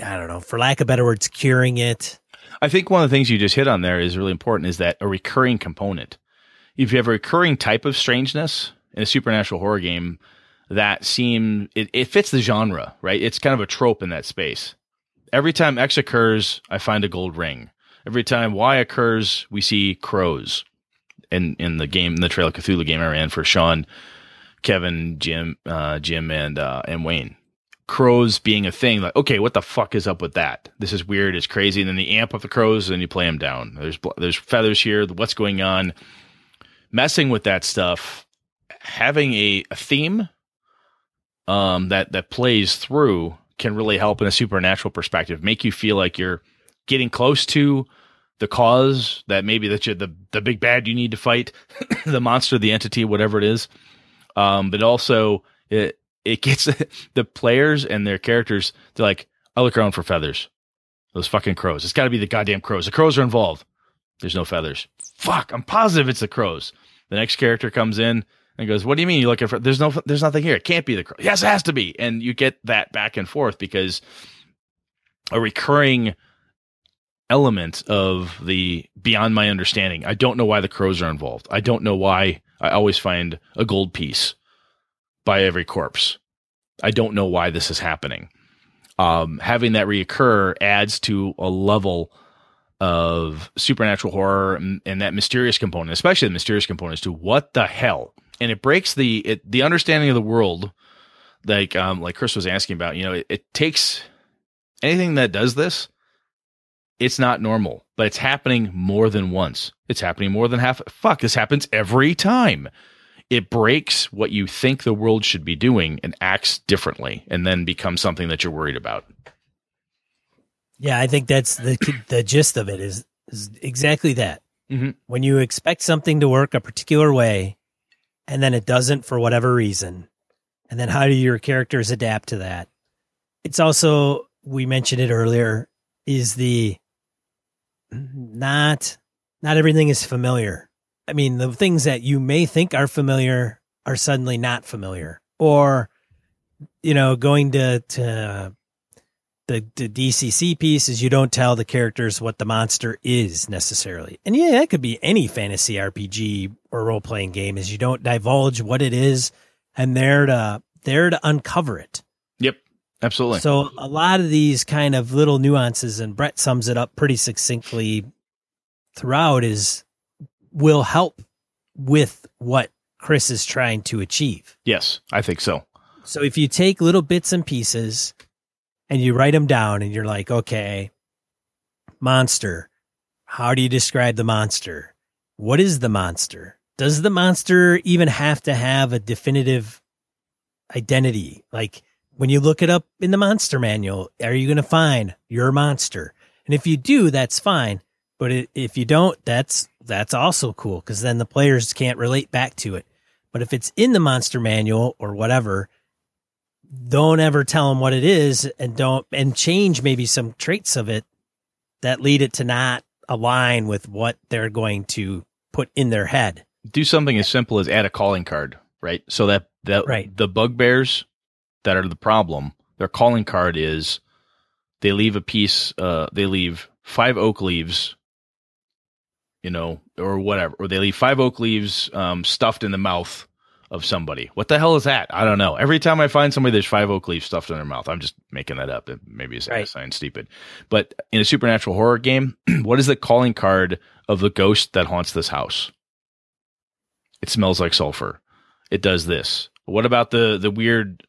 I don't know, for lack of better words, curing it. I think one of the things you just hit on there is really important is that a recurring component. If you have a recurring type of strangeness in a supernatural horror game, that seem it, it fits the genre, right? It's kind of a trope in that space. Every time X occurs, I find a gold ring. Every time Y occurs, we see crows. In in the game, in the Trail of Cthulhu game I ran for Sean, Kevin, Jim, uh, Jim, and uh, and Wayne. Crows being a thing, like okay, what the fuck is up with that? This is weird, it's crazy. And then the amp up the crows and you play them down. There's there's feathers here. What's going on? Messing with that stuff, having a, a theme um, that that plays through can really help in a supernatural perspective. Make you feel like you're getting close to the cause that maybe that you're the the big bad you need to fight, the monster, the entity, whatever it is. Um, but also it it gets the players and their characters. They're like, I look around for feathers. Those fucking crows. It's got to be the goddamn crows. The crows are involved. There's no feathers. Fuck. I'm positive it's the crows. The next character comes in and goes, "What do you mean you're looking for? There's no, there's nothing here. It can't be the crow. Yes, it has to be." And you get that back and forth because a recurring element of the beyond my understanding. I don't know why the crows are involved. I don't know why I always find a gold piece by every corpse. I don't know why this is happening. Um, having that reoccur adds to a level of supernatural horror and, and that mysterious component, especially the mysterious component as to what the hell. And it breaks the it, the understanding of the world, like um, like Chris was asking about. You know, it, it takes anything that does this it's not normal, but it's happening more than once. It's happening more than half. Fuck, this happens every time. It breaks what you think the world should be doing and acts differently and then becomes something that you're worried about. Yeah, I think that's the the gist of it is is exactly that. Mhm. When you expect something to work a particular way, and then it doesn't for whatever reason, and then how do your characters adapt to that? It's also we mentioned it earlier is the not not everything is familiar. I mean, the things that you may think are familiar are suddenly not familiar, or you know, going to to the, the DCC piece is you don't tell the characters what the monster is necessarily. And yeah, that could be any fantasy RPG or role playing game is you don't divulge what it is and they're to there to uncover it. Absolutely. So a lot of these kind of little nuances and Brett sums it up pretty succinctly throughout is will help with what Chris is trying to achieve. yes, I think so. So if you take little bits and pieces and you write them down and you're like, okay, monster, how do you describe the monster? What is the monster? Does the monster even have to have a definitive identity? Like when you look it up in the monster manual, are you going to find your monster? And if you do, that's fine. But i- if you don't, that's that's also cool because then the players can't relate back to it. But if it's in the monster manual or whatever, don't ever tell them what it is and don't and change maybe some traits of it that lead it to not align with what they're going to put in their head. Do something as simple as add a calling card, right? So that that Right. the bugbears that are the problem, their calling card is they leave a piece, uh, they leave five oak leaves, you know, or whatever, or they leave five oak leaves um, stuffed in the mouth of somebody. What the hell is that? I don't know. Every time I find somebody, there's five oak leaves stuffed in their mouth. I'm just making that up. It- Maybe it's Right. asinine stupid. But in a supernatural horror game, what is the calling card of the ghost that haunts this house? It smells like sulfur. It does this. What about the the weird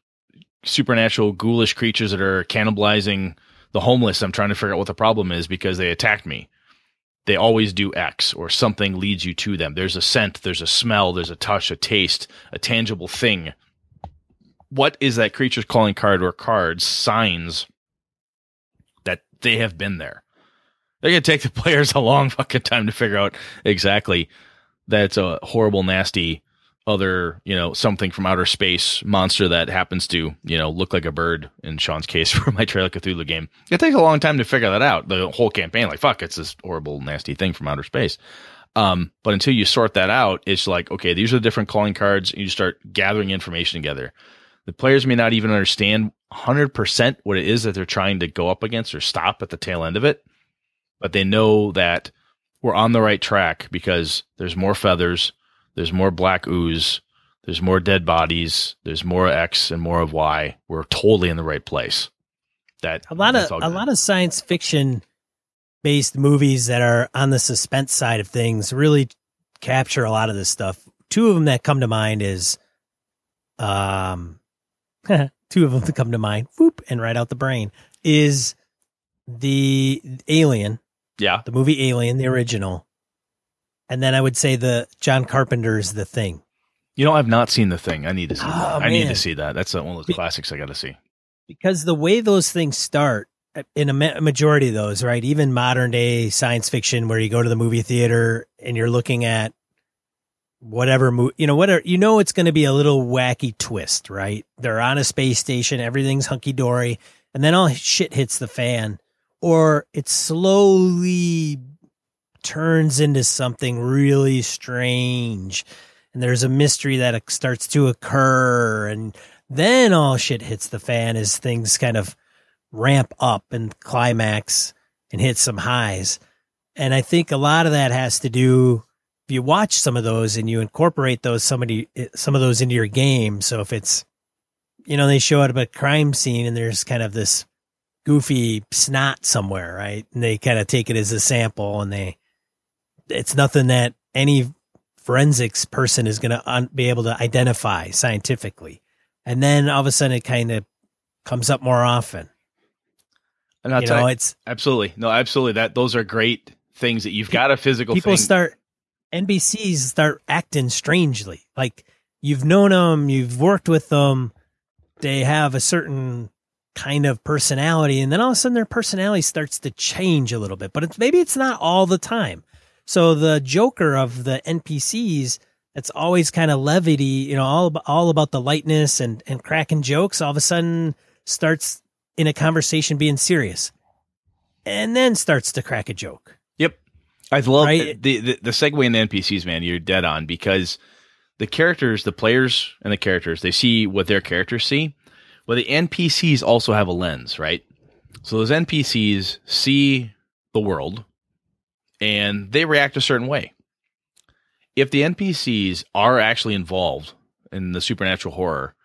supernatural ghoulish creatures that are cannibalizing the homeless? I'm trying to figure out what the problem is because they attacked me. They always do X or something leads you to them. There's a scent, there's a smell, there's a touch, a taste, a tangible thing. What is that creature's calling card or cards, signs that they have been there. They're gonna take the players a long fucking time to figure out exactly that it's a horrible, nasty other, you know, something from outer space monster that happens to, you know, look like a bird in Sean's case for my Trail of Cthulhu game. It takes a long time to figure that out. The whole campaign, like, fuck, it's this horrible, nasty thing from outer space. Um, but until you sort that out, it's like, okay, these are the different calling cards. And you start gathering information together. The players may not even understand 100% what it is that they're trying to go up against or stop at the tail end of it, but they know that we're on the right track because there's more feathers, there's more black ooze, there's more dead bodies, there's more X and more of Y. We're totally in the right place. That a lot of a lot of science fiction based movies that are on the suspense side of things really capture a lot of this stuff. Two of them that come to mind is um two of them that come to mind, whoop, and right out the brain is the Alien. Yeah. The movie Alien, the original. And then I would say the John Carpenter's The Thing. You know, I've not seen The Thing. I need to see oh, that. I need to see that. That's one of those Be- classics I got to see. Because the way those things start, eh, in a majority of those, right? Even modern day science fiction, where you go to the movie theater and you're looking at whatever movie, you know, whatever, you know, it's going to be a little wacky twist, right? They're on a space station, everything's hunky dory, and then all shit hits the fan, or it slowly turns into something really strange, and there's a mystery that starts to occur, and then all shit hits the fan as things kind of ramp up and climax and hit some highs. And I think a lot of that has to do if you watch some of those and you incorporate those somebody eh, some of those into your game. So if it's you know they show up a crime scene and there's kind of this goofy snot somewhere, right? And they kind of take it as a sample and they it's nothing that any forensics person is going to un- be able to identify scientifically. And then all of a sudden it kind of comes up more often. And I'll you know, you, it's absolutely no, absolutely that those are great things that you've got a physical. People thing. start NPCs start acting strangely. Like you've known them, you've worked with them, they have a certain kind of personality, and then all of a sudden their personality starts to change a little bit. But it's maybe it's not all the time. So the Joker of the NPCs, that's always kind of levity, you know, all about, all about the lightness and and cracking jokes. All of a sudden starts in a conversation being serious and then starts to crack a joke. Yep. I love right? the, the, the segue in the NPCs, man. You're dead on because the characters, the players and the characters, they see what their characters see. Well, the NPCs also have a lens, right? So those NPCs see the world and they react a certain way. If the NPCs are actually involved in the supernatural horror,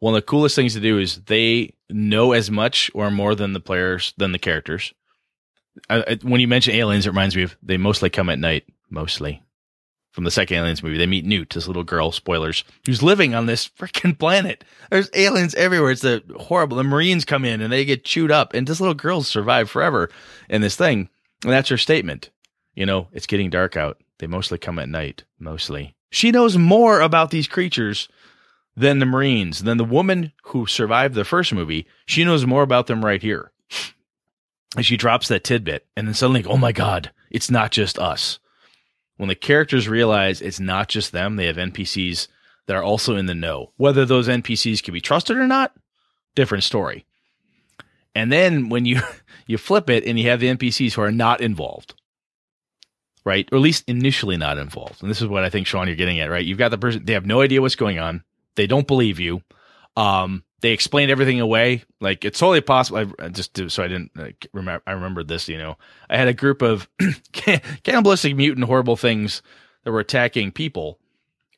one of the coolest things to do is they know as much or more than the players than the characters. Uh, I, when you mention aliens, it reminds me of they mostly come at night. Mostly from the second aliens movie, they meet Newt, this little girl. Spoilers, who's living on this freaking planet. There's aliens everywhere. It's a horrible. The Marines come in and they get chewed up, and this little girl survive forever in this thing. And that's her statement. You know, it's getting dark out. They mostly come at night. Mostly. She knows more about these creatures than the Marines, than the woman who survived the first movie. She knows more about them right here. And she drops that tidbit, and then suddenly, oh my God, it's not just us. When the characters realize it's not just them, they have NPCs that are also in the know. Whether those NPCs can be trusted or not, different story. And then when you you flip it and you have the NPCs who are not involved, right? Or at least initially not involved. And this is what I think, Sean, you're getting at, right? You've got the person, they have no idea what's going on. They don't believe you. Um, they explained everything away. Like it's totally possible. I just so I didn't uh, remember. I remembered this. You know, I had a group of cannibalistic, mutant, horrible things that were attacking people,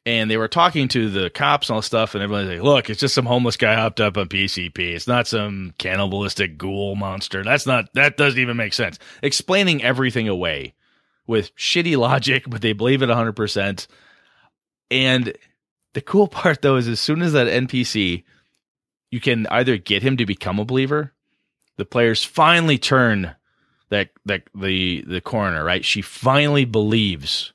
and they were talking to the cops and all this stuff. And everyone's like, "Look, it's just some homeless guy hopped up on PCP. It's not some cannibalistic ghoul monster. That's not. That doesn't even make sense." Explaining everything away with shitty logic, but they believe it hundred percent. And the cool part though is as soon as that NPC, you can either get him to become a believer, the players finally turn that that the the coroner, right? She finally believes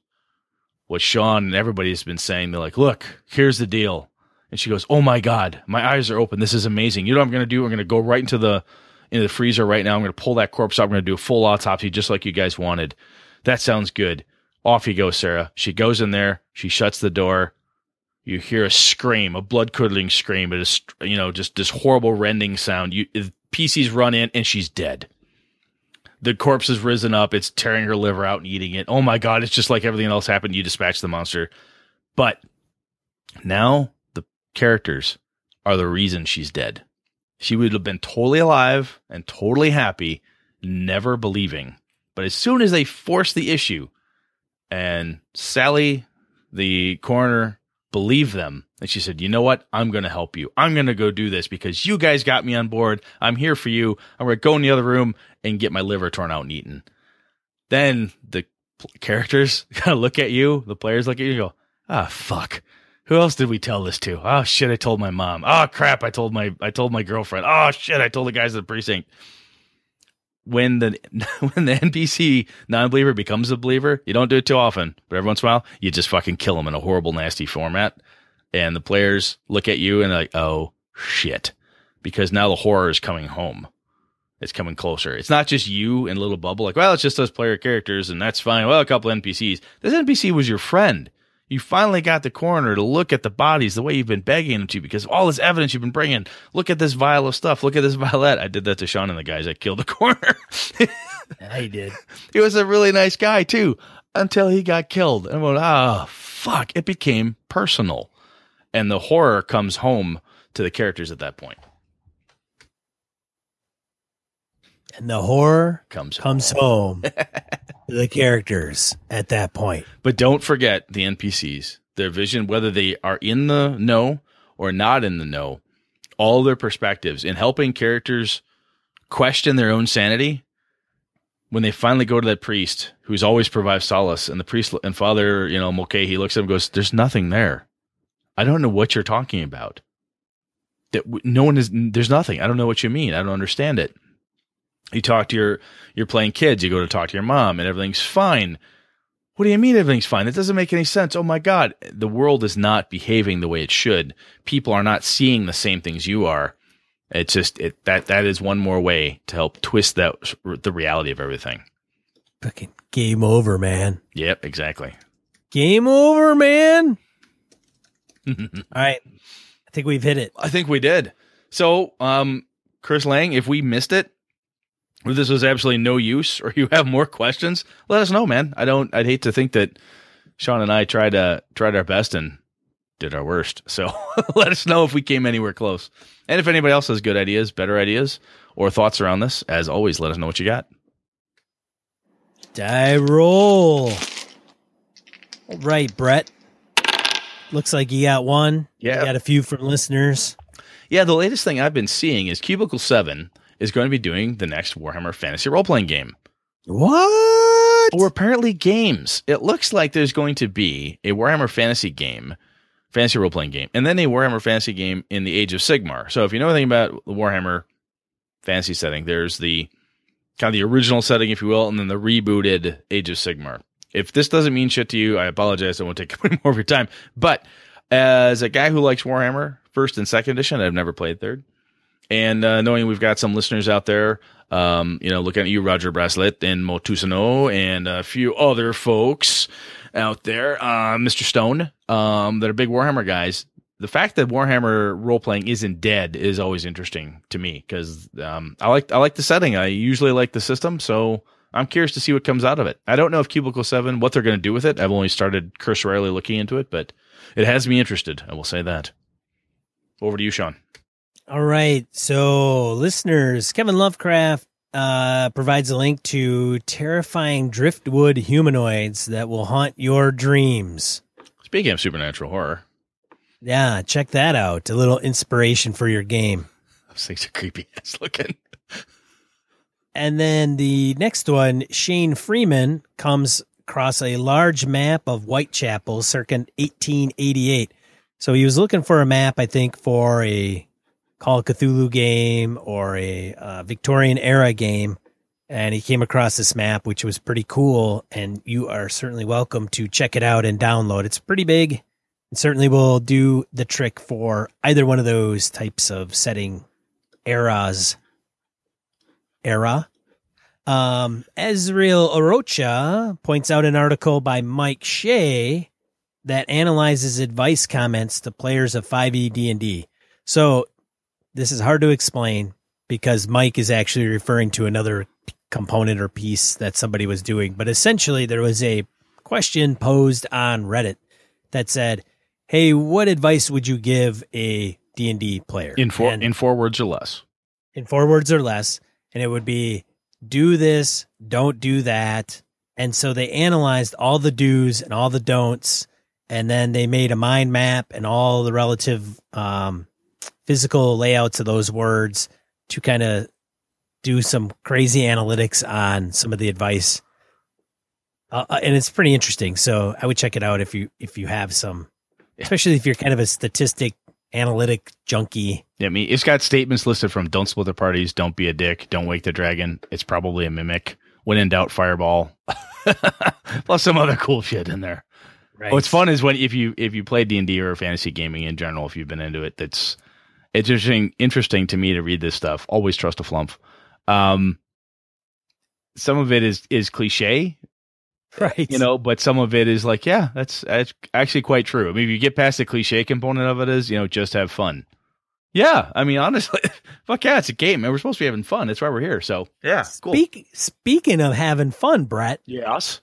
what Sean and everybody has been saying. They're like, look, here's the deal. And she goes, Oh my God, my eyes are open. This is amazing. You know what I'm gonna do? I'm gonna go right into the into the freezer right now. I'm to pull that corpse out. I'm to do a full autopsy just like you guys wanted. That sounds good. Off you go, Sarah. She goes in there. She shuts the door. You hear a scream, a blood curdling scream. It is, you know, just this horrible rending sound. You, PCs run in and she's dead. The corpse has risen up. It's tearing her liver out and eating it. Oh my God. It's just like everything else happened. You dispatch the monster. But now the characters are the reason she's dead. She would have been totally alive and totally happy, never believing. But as soon as they force the issue and Sally, the coroner, believed them, and she said, You know what? I'm going to help you. I'm going to go do this because you guys got me on board. I'm here for you. I'm going to go in the other room and get my liver torn out and eaten. Then the characters kind of look at you, the players look at you and go, Ah, fuck who else did we tell this to? Oh shit, I told my mom. Oh crap, I told my I told my girlfriend. Oh shit, I told the guys at the precinct. When the when the NPC non-believer becomes a believer, you don't do it too often, but every once in a while, you just fucking kill them in a horrible, nasty format, and the players look at you and like, oh shit, because now the horror is coming home. It's coming closer. It's not just you and little bubble like, well, it's just us player characters, and that's fine. Well, a couple NPCs. This NPC was your friend you finally got the coroner to look at the bodies the way you've been begging him to because all this evidence you've been bringing. Look at this vial of stuff. Look at this violet. I did that to Sean and the guys that killed the coroner. I did. He was a really nice guy too until he got killed. And I went, oh, ah, fuck. It became personal. And the horror comes home to the characters at that point. And the horror comes comes home, home the characters at that point. But don't forget the NPCs, their vision, whether they are in the know or not in the know, all their perspectives in helping characters question their own sanity. When they finally go to that priest who's always provides solace, and the priest and Father, you know, Mulcahy, he looks at him and goes, There's nothing there. I don't know what you're talking about. That no one is, there's nothing. I don't know what you mean. I don't understand it you talk to your you're playing kids you go to talk to your mom and everything's fine. What do you mean everything's fine? It doesn't make any sense. Oh my god the world is not behaving the way it should. People are not seeing the same things you are. It's just it that that is one more way to help twist that the reality of everything. Fucking game over man. Yep exactly. Game over man. All right. I think we've hit it. I think we did. So um chris lang if we missed it if this was absolutely no use or you have more questions, let us know, man. I don't I'd hate to think that Sean and I tried to tried our best and did our worst. So let us know if we came anywhere close. And if anybody else has good ideas, better ideas, or thoughts around this, as always, let us know what you got. Die roll. All right, Brett. Looks like you got one. Yeah. You got a few from listeners. Yeah, the latest thing I've been seeing is Cubicle 7 is going to be doing the next Warhammer Fantasy role playing game. What? Or apparently games. It looks like there's going to be a Warhammer Fantasy game, fantasy role playing game, and then a Warhammer Fantasy game in the Age of Sigmar. So if you know anything about the Warhammer fantasy setting, there's the kind of the original setting, if you will, and then the rebooted Age of Sigmar. If this doesn't mean shit to you, I apologize. I won't take any more of your time. But as a guy who likes Warhammer first and second edition, I've never played third. And uh, knowing we've got some listeners out there, um, you know, looking at you, Roger Braslett and Motusano and a few other folks out there, uh, Mr. Stone, um, that are big Warhammer guys. The fact that Warhammer role playing isn't dead is always interesting to me because um, I like I like the setting. I usually like the system, so I'm curious to see what comes out of it. I don't know if Cubicle Seven what they're going to do with it. I've only started cursorily looking into it, but it has me interested. I will say that. Over to you, Sean. All right. So, listeners, Kevin Lovecraft uh, provides a link to terrifying driftwood humanoids that will haunt your dreams. Speaking of supernatural horror. Yeah, check that out. A little inspiration for your game. Those things are creepy ass looking. and then the next one, Shane Freeman comes across a large map of Whitechapel circa 1888. So he was looking for a map, I think, for a Call of Cthulhu game or a uh, Victorian era game, and he came across this map, which was pretty cool. And you are certainly welcome to check it out and download. It's pretty big, and certainly will do the trick for either one of those types of setting eras. era. Um, Ezreal Orocha points out an article by Mike Shea that analyzes advice comments to players of 5e D&D. So this is hard to explain because Mike is actually referring to another component or piece that somebody was doing. But essentially, there was a question posed on Reddit that said, "Hey, what advice would you give a D&D player in four And in four words or less?" in four words or less, and it would be do this, don't do that. And so they analyzed all the do's and all the don'ts, and then they made a mind map and all the relative um, physical layouts of those words to kind of do some crazy analytics on some of the advice. Uh, uh, and it's pretty interesting. So I would check it out if you if you have some, especially if you're kind of a statistic analytic junkie. Yeah, I mean, it's got statements listed from "Don't split the parties," "Don't be a dick," "Don't wake the dragon." It's probably a mimic. When in doubt, fireball. Plus some other cool shit in there. Right. What's fun is when if you if you play D and D or fantasy gaming in general, if you've been into it, that's it's interesting interesting to me to read this stuff. Always trust a flump. Um, some of it is is cliche, right? you know, but some of it is like, yeah, that's that's actually quite true. I mean, if you get past the cliche component of it, is you know, just have fun. Yeah, I mean, honestly, fuck yeah, it's a game, and we're supposed to be having fun. That's why we're here. So yeah, cool. Speak, speaking of having fun, Brett, Yes.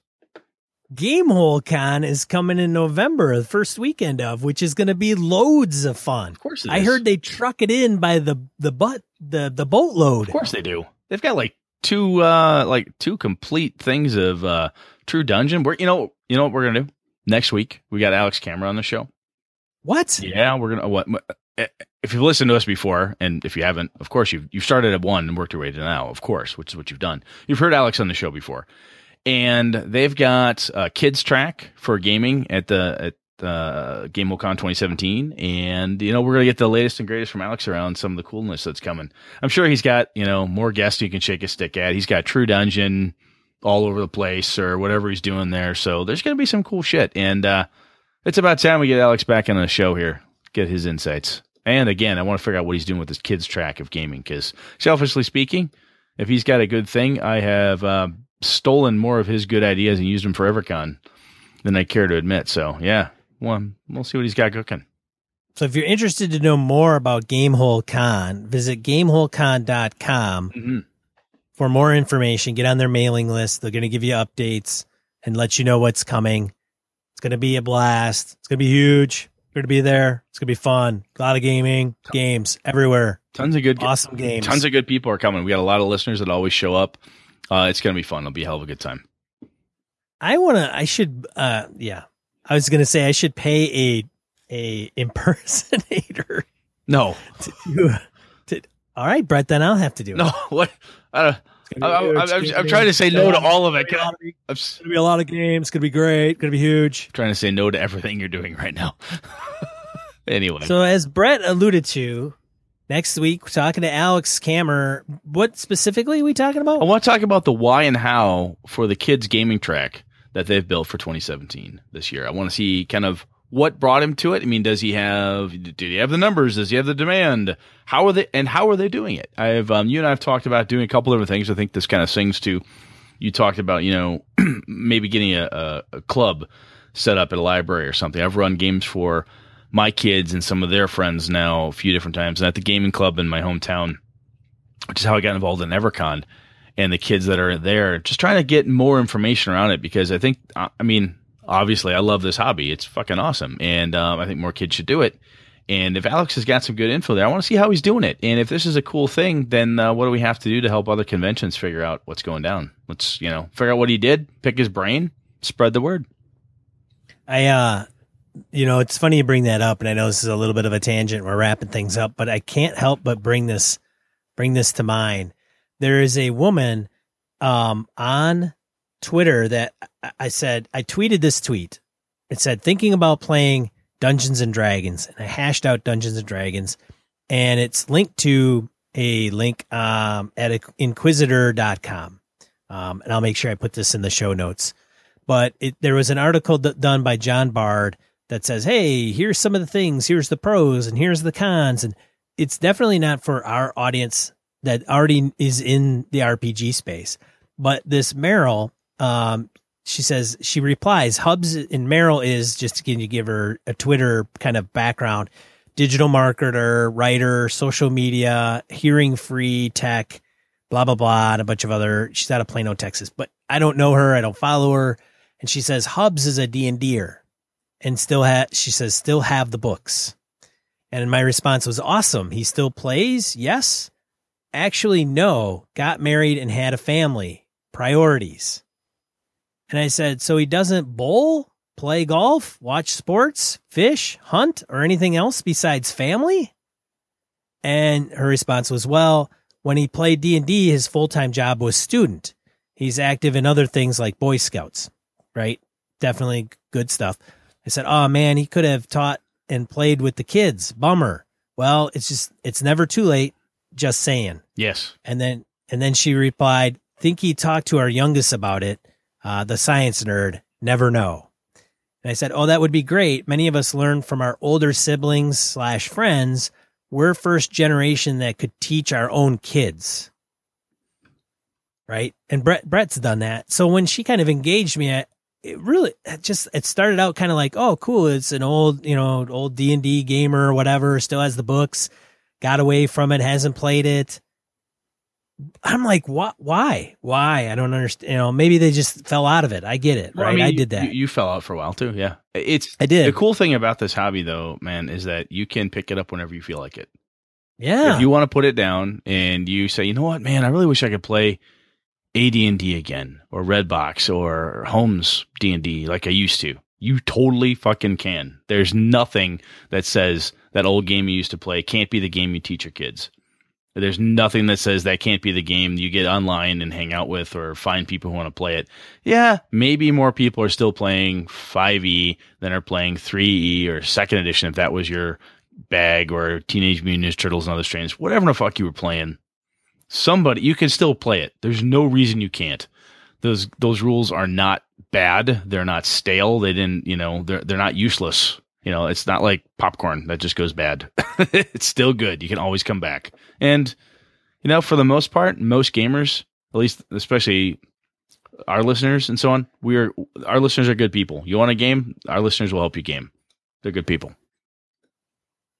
Gamehole Con is coming in November, the first weekend of, which is going to be loads of fun. Of course, it I is. heard they truck it in by the the butt the the boatload. Of course they do. They've got like two uh like two complete things of uh True Dungeon. We're you know you know what we're gonna do next week. We got Alex Kammer on the show. What? Yeah, we're gonna what if you've listened to us before, and if you haven't, of course you've you've started at one and worked your way to now, of course, which is what you've done. You've heard Alex on the show before, and they've got a kids track for gaming at the at uh, Gamehole Con 2017, and you know we're gonna get the latest and greatest from Alex around some of the coolness that's coming. I'm sure he's got you know more guests you can shake a stick at. He's got True Dungeon all over the place or whatever he's doing there. So there's gonna be some cool shit, and uh, it's about time we get Alex back on the show here, get his insights. And again, I want to figure out what he's doing with his kids' track of gaming because, selfishly speaking, if he's got a good thing, I have uh, stolen more of his good ideas and used them for EverCon than I care to admit. So, yeah, well, we'll see what he's got cooking. So if you're interested to know more about Gamehole Con, visit gameholecon.com Mhm. for more information. Get on their mailing list. They're going to give you updates and let you know what's coming. It's going to be a blast. It's going to be huge. You're going to be there. It's going to be fun. A lot of gaming, games everywhere. Tons of good, Awesome games. tons of good people are coming. We got a lot of listeners that always show up. Uh, it's going to be fun. It'll be a hell of a good time. I want to, I should, uh, yeah. I was going to say I should pay a, a impersonator No, to, do- to, all right, Brett, then I'll have to do it. no, what? I don't. I, am. I'm, I'm, I'm trying to say no to all of it. It's gonna be- I'm It's gonna be a lot of games. It's gonna be great. It's gonna be huge. trying to say no to everything you're doing right now. anyway, So as Brett alluded to, next week we're talking to Alex Kammer. What specifically are we talking about? I want to talk about the why and how for the kids gaming track that they've built for 2017 this year. I want to see kind of what brought him to it. I mean, does he have did he have the numbers? Does he have the demand? How are they and how are they doing it? I've um, you and I've talked about doing a couple different things. I think this kind of sings to you talked about, you know, maybe getting a, a, a club set up at a library or something. I've run games for my kids and some of their friends now a few different times. And at the gaming club in my hometown, which is how I got involved in EverCon and the kids that are there, just trying to get more information around it because I think, I mean, obviously I love this hobby. It's fucking awesome. And um, I think more kids should do it. And if Alex has got some good info there, I want to see how he's doing it. And if this is a cool thing, then uh, what do we have to do to help other conventions figure out what's going down? Let's, you know, figure out what he did, pick his brain, spread the word. I, uh, you know, it's funny you bring that up, and I know this is a little bit of a tangent. We're wrapping things up, but I can't help but bring this, bring this to mind. There is a woman, um, on Twitter that I- said I tweeted this tweet. It said thinking about playing Dungeons and Dragons, and I hashed out Dungeons and Dragons, and it's linked to a link um, at inquisitor.com. Um, and I'll make sure I put this in the show notes. But it, there was an article done by John Bard that says, "Hey, here's some of the things. Here's the pros, and here's the cons." And it's definitely not for our audience that already is in the RPG space. But this Meryl, um, she says she replies hubs and meryl is just to give her a twitter kind of background digital marketer writer social media hearing free tech blah blah blah and a bunch of other she's out of plano texas but i don't know her i don't follow her and she says hubs is a d&der and still ha- she says still have the books and my response was awesome he still plays yes actually no got married and had a family priorities and I said, so he doesn't bowl, play golf, watch sports, fish, hunt, or anything else besides family? And her response was, well, when he played D&D, his full-time job was student. He's active in other things like Boy Scouts, right? Definitely good stuff. I said, oh man, he could have taught and played with the kids. Bummer. Well, it's just, it's never too late. Just saying. Yes. And then, and then she replied, think he talked to our youngest about it uh, the science nerd, never know. And I said, Oh, that would be great. Many of us learn from our older siblings slash friends. We're first generation that could teach our own kids. Right. And Brett, Brett's done that. So when she kind of engaged me, I, it really it just, it started out kind of like, Oh, cool. It's an old, you know, old D and D gamer or whatever, still has the books, got away from it, hasn't played it. I'm like, what? Why? Why? I don't understand. You know, maybe they just fell out of it. I get it, Well, right? I, mean, I did that. You, you fell out for a while too. Yeah. It's I did. the cool thing about this hobby though, man, is that you can pick it up whenever you feel like it. yeah. If you want to put it down and you say, you know what, man, I really wish I could play AD&D again or Redbox or Holmes D&D like I used to. You totally fucking can. There's nothing that says that old game you used to play can't be the game you teach your kids. There's nothing that says that can't be the game you get online and hang out with or find people who want to play it. Yeah, maybe more people are still playing 5e than are playing 3e or second edition if that was your bag or Teenage Mutant Ninja Turtles and other strains. Whatever the fuck you were playing. Somebody you can still play it. There's no reason you can't. Those those rules are not bad. They're not stale. They didn't, you know, they're they're not useless. You know, it's not like popcorn that just goes bad. it's still good. You can always come back. And, you know, for the most part, most gamers, at least, especially our listeners and so on, we're, our listeners are good people. You want a game? Our listeners will help you game. They're good people.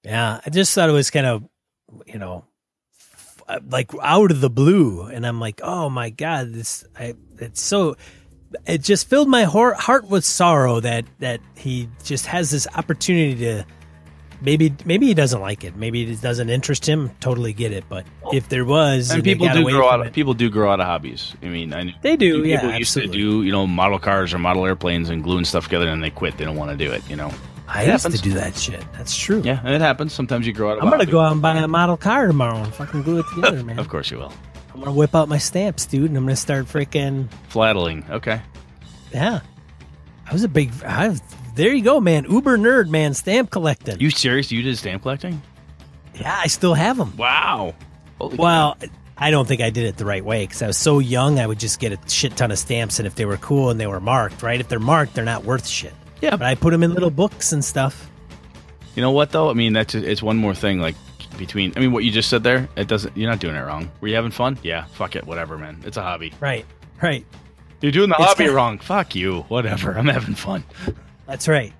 Yeah, I just thought it was kind of, you know, like out of the blue, and I'm like, oh my god, this, I, it's so, it just filled my heart heart with sorrow that that he just has this opportunity to. Maybe maybe he doesn't like it. Maybe it doesn't interest him. Totally get it. But if there was, And they people do grow out. it- People do grow out of hobbies. I mean, I They do, People yeah, used absolutely. to do, you know, model cars or model airplanes and gluing stuff together, and they quit. They don't want to do it. You know. I It used happens. to do that shit. That's true. Yeah, and it happens. Sometimes you grow out of. I'm gonna go out and buy a model car tomorrow and fucking glue it together, man. Of course you will. I'm gonna whip out my stamps, dude, and I'm gonna start freaking Flattling. Okay. yeah. I was a big. I was, there you go, man. Uber nerd, man. Stamp collecting. You serious? You did stamp collecting? yeah, I still have them. Wow. Holy Well, I don't think I did it the right way because I was so young. I would just get a shit ton of stamps, and if they were cool and they were marked, right? If they're marked, they're not worth shit. Yeah. But I put them in little books and stuff. You know what though? I mean, that's it's one more thing. Like between, I mean, what you just said there, it doesn't. You're not doing it wrong. Were you having fun? Yeah. Fuck it. Whatever, man. It's a hobby. Right. Right. You're doing the It's hobby kinda- wrong. Fuck you. Whatever. I'm having fun. That's right.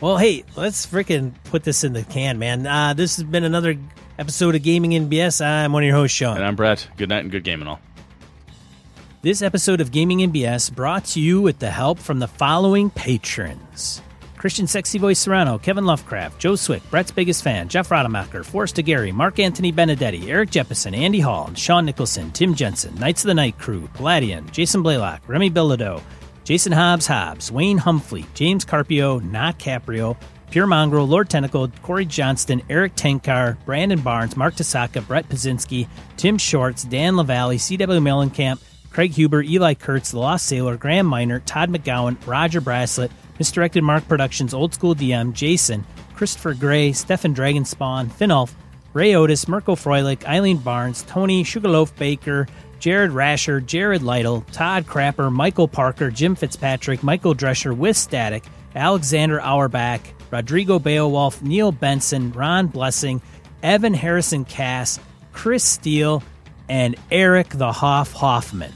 Well, hey, let's freaking put this in the can, man. Uh, this has been another episode of Gaming and BS. I'm one of your hosts, Sean. And I'm Brett. Good night and good game and all. This episode of Gaming and BS brought to you with the help from the following patrons. Christian Sexy Voice Serrano, Kevin Lovecraft, Joe Swick, Brett's biggest fan, Jeff Rademacher, Forrest Gary, Mark Anthony Benedetti, Eric Jeppesen, Andy Hall, Sean Nicholson, Tim Jensen, Knights of the Night Crew, Palladian, Jason Blaylock, Remy Bilodeau, Jason Hobbs Hobbs, Wayne Humphrey, James Carpio, Not Caprio, Pure Mongrel, Lord Tentacle, Corey Johnston, Eric Tankar, Brandon Barnes, Mark Tasaka, Brett Pazinski, Tim Shorts, Dan LaValle, C.W. Mellencamp, Craig Huber, Eli Kurtz, The Lost Sailor, Graham Miner, Todd McGowan, Roger Braslett, Misdirected Mark Productions, Old School DM, Jason, Christopher Gray, Stefan Dragonspawn, Finolf, Ray Otis, Mirko Froelich, Eileen Barnes, Tony Sugarloaf Baker, Jared Rasher, Jared Lytle, Todd Crapper, Michael Parker, Jim Fitzpatrick, Michael Drescher with Static, Alexander Auerbach, Rodrigo Beowulf, Neil Benson, Ron Blessing, Evan Harrison Cass, Chris Steele, and Eric the Hoff Hoffman.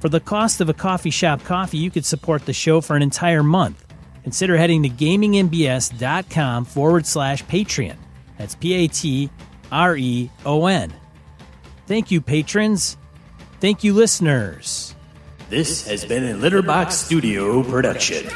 For the cost of a coffee shop coffee, you could support the show for an entire month. Consider heading to gamingnbs.com forward slash Patreon. That's P A T R E O N. Thank you, patrons. Thank you, listeners. This has been a Litterbox Studio production.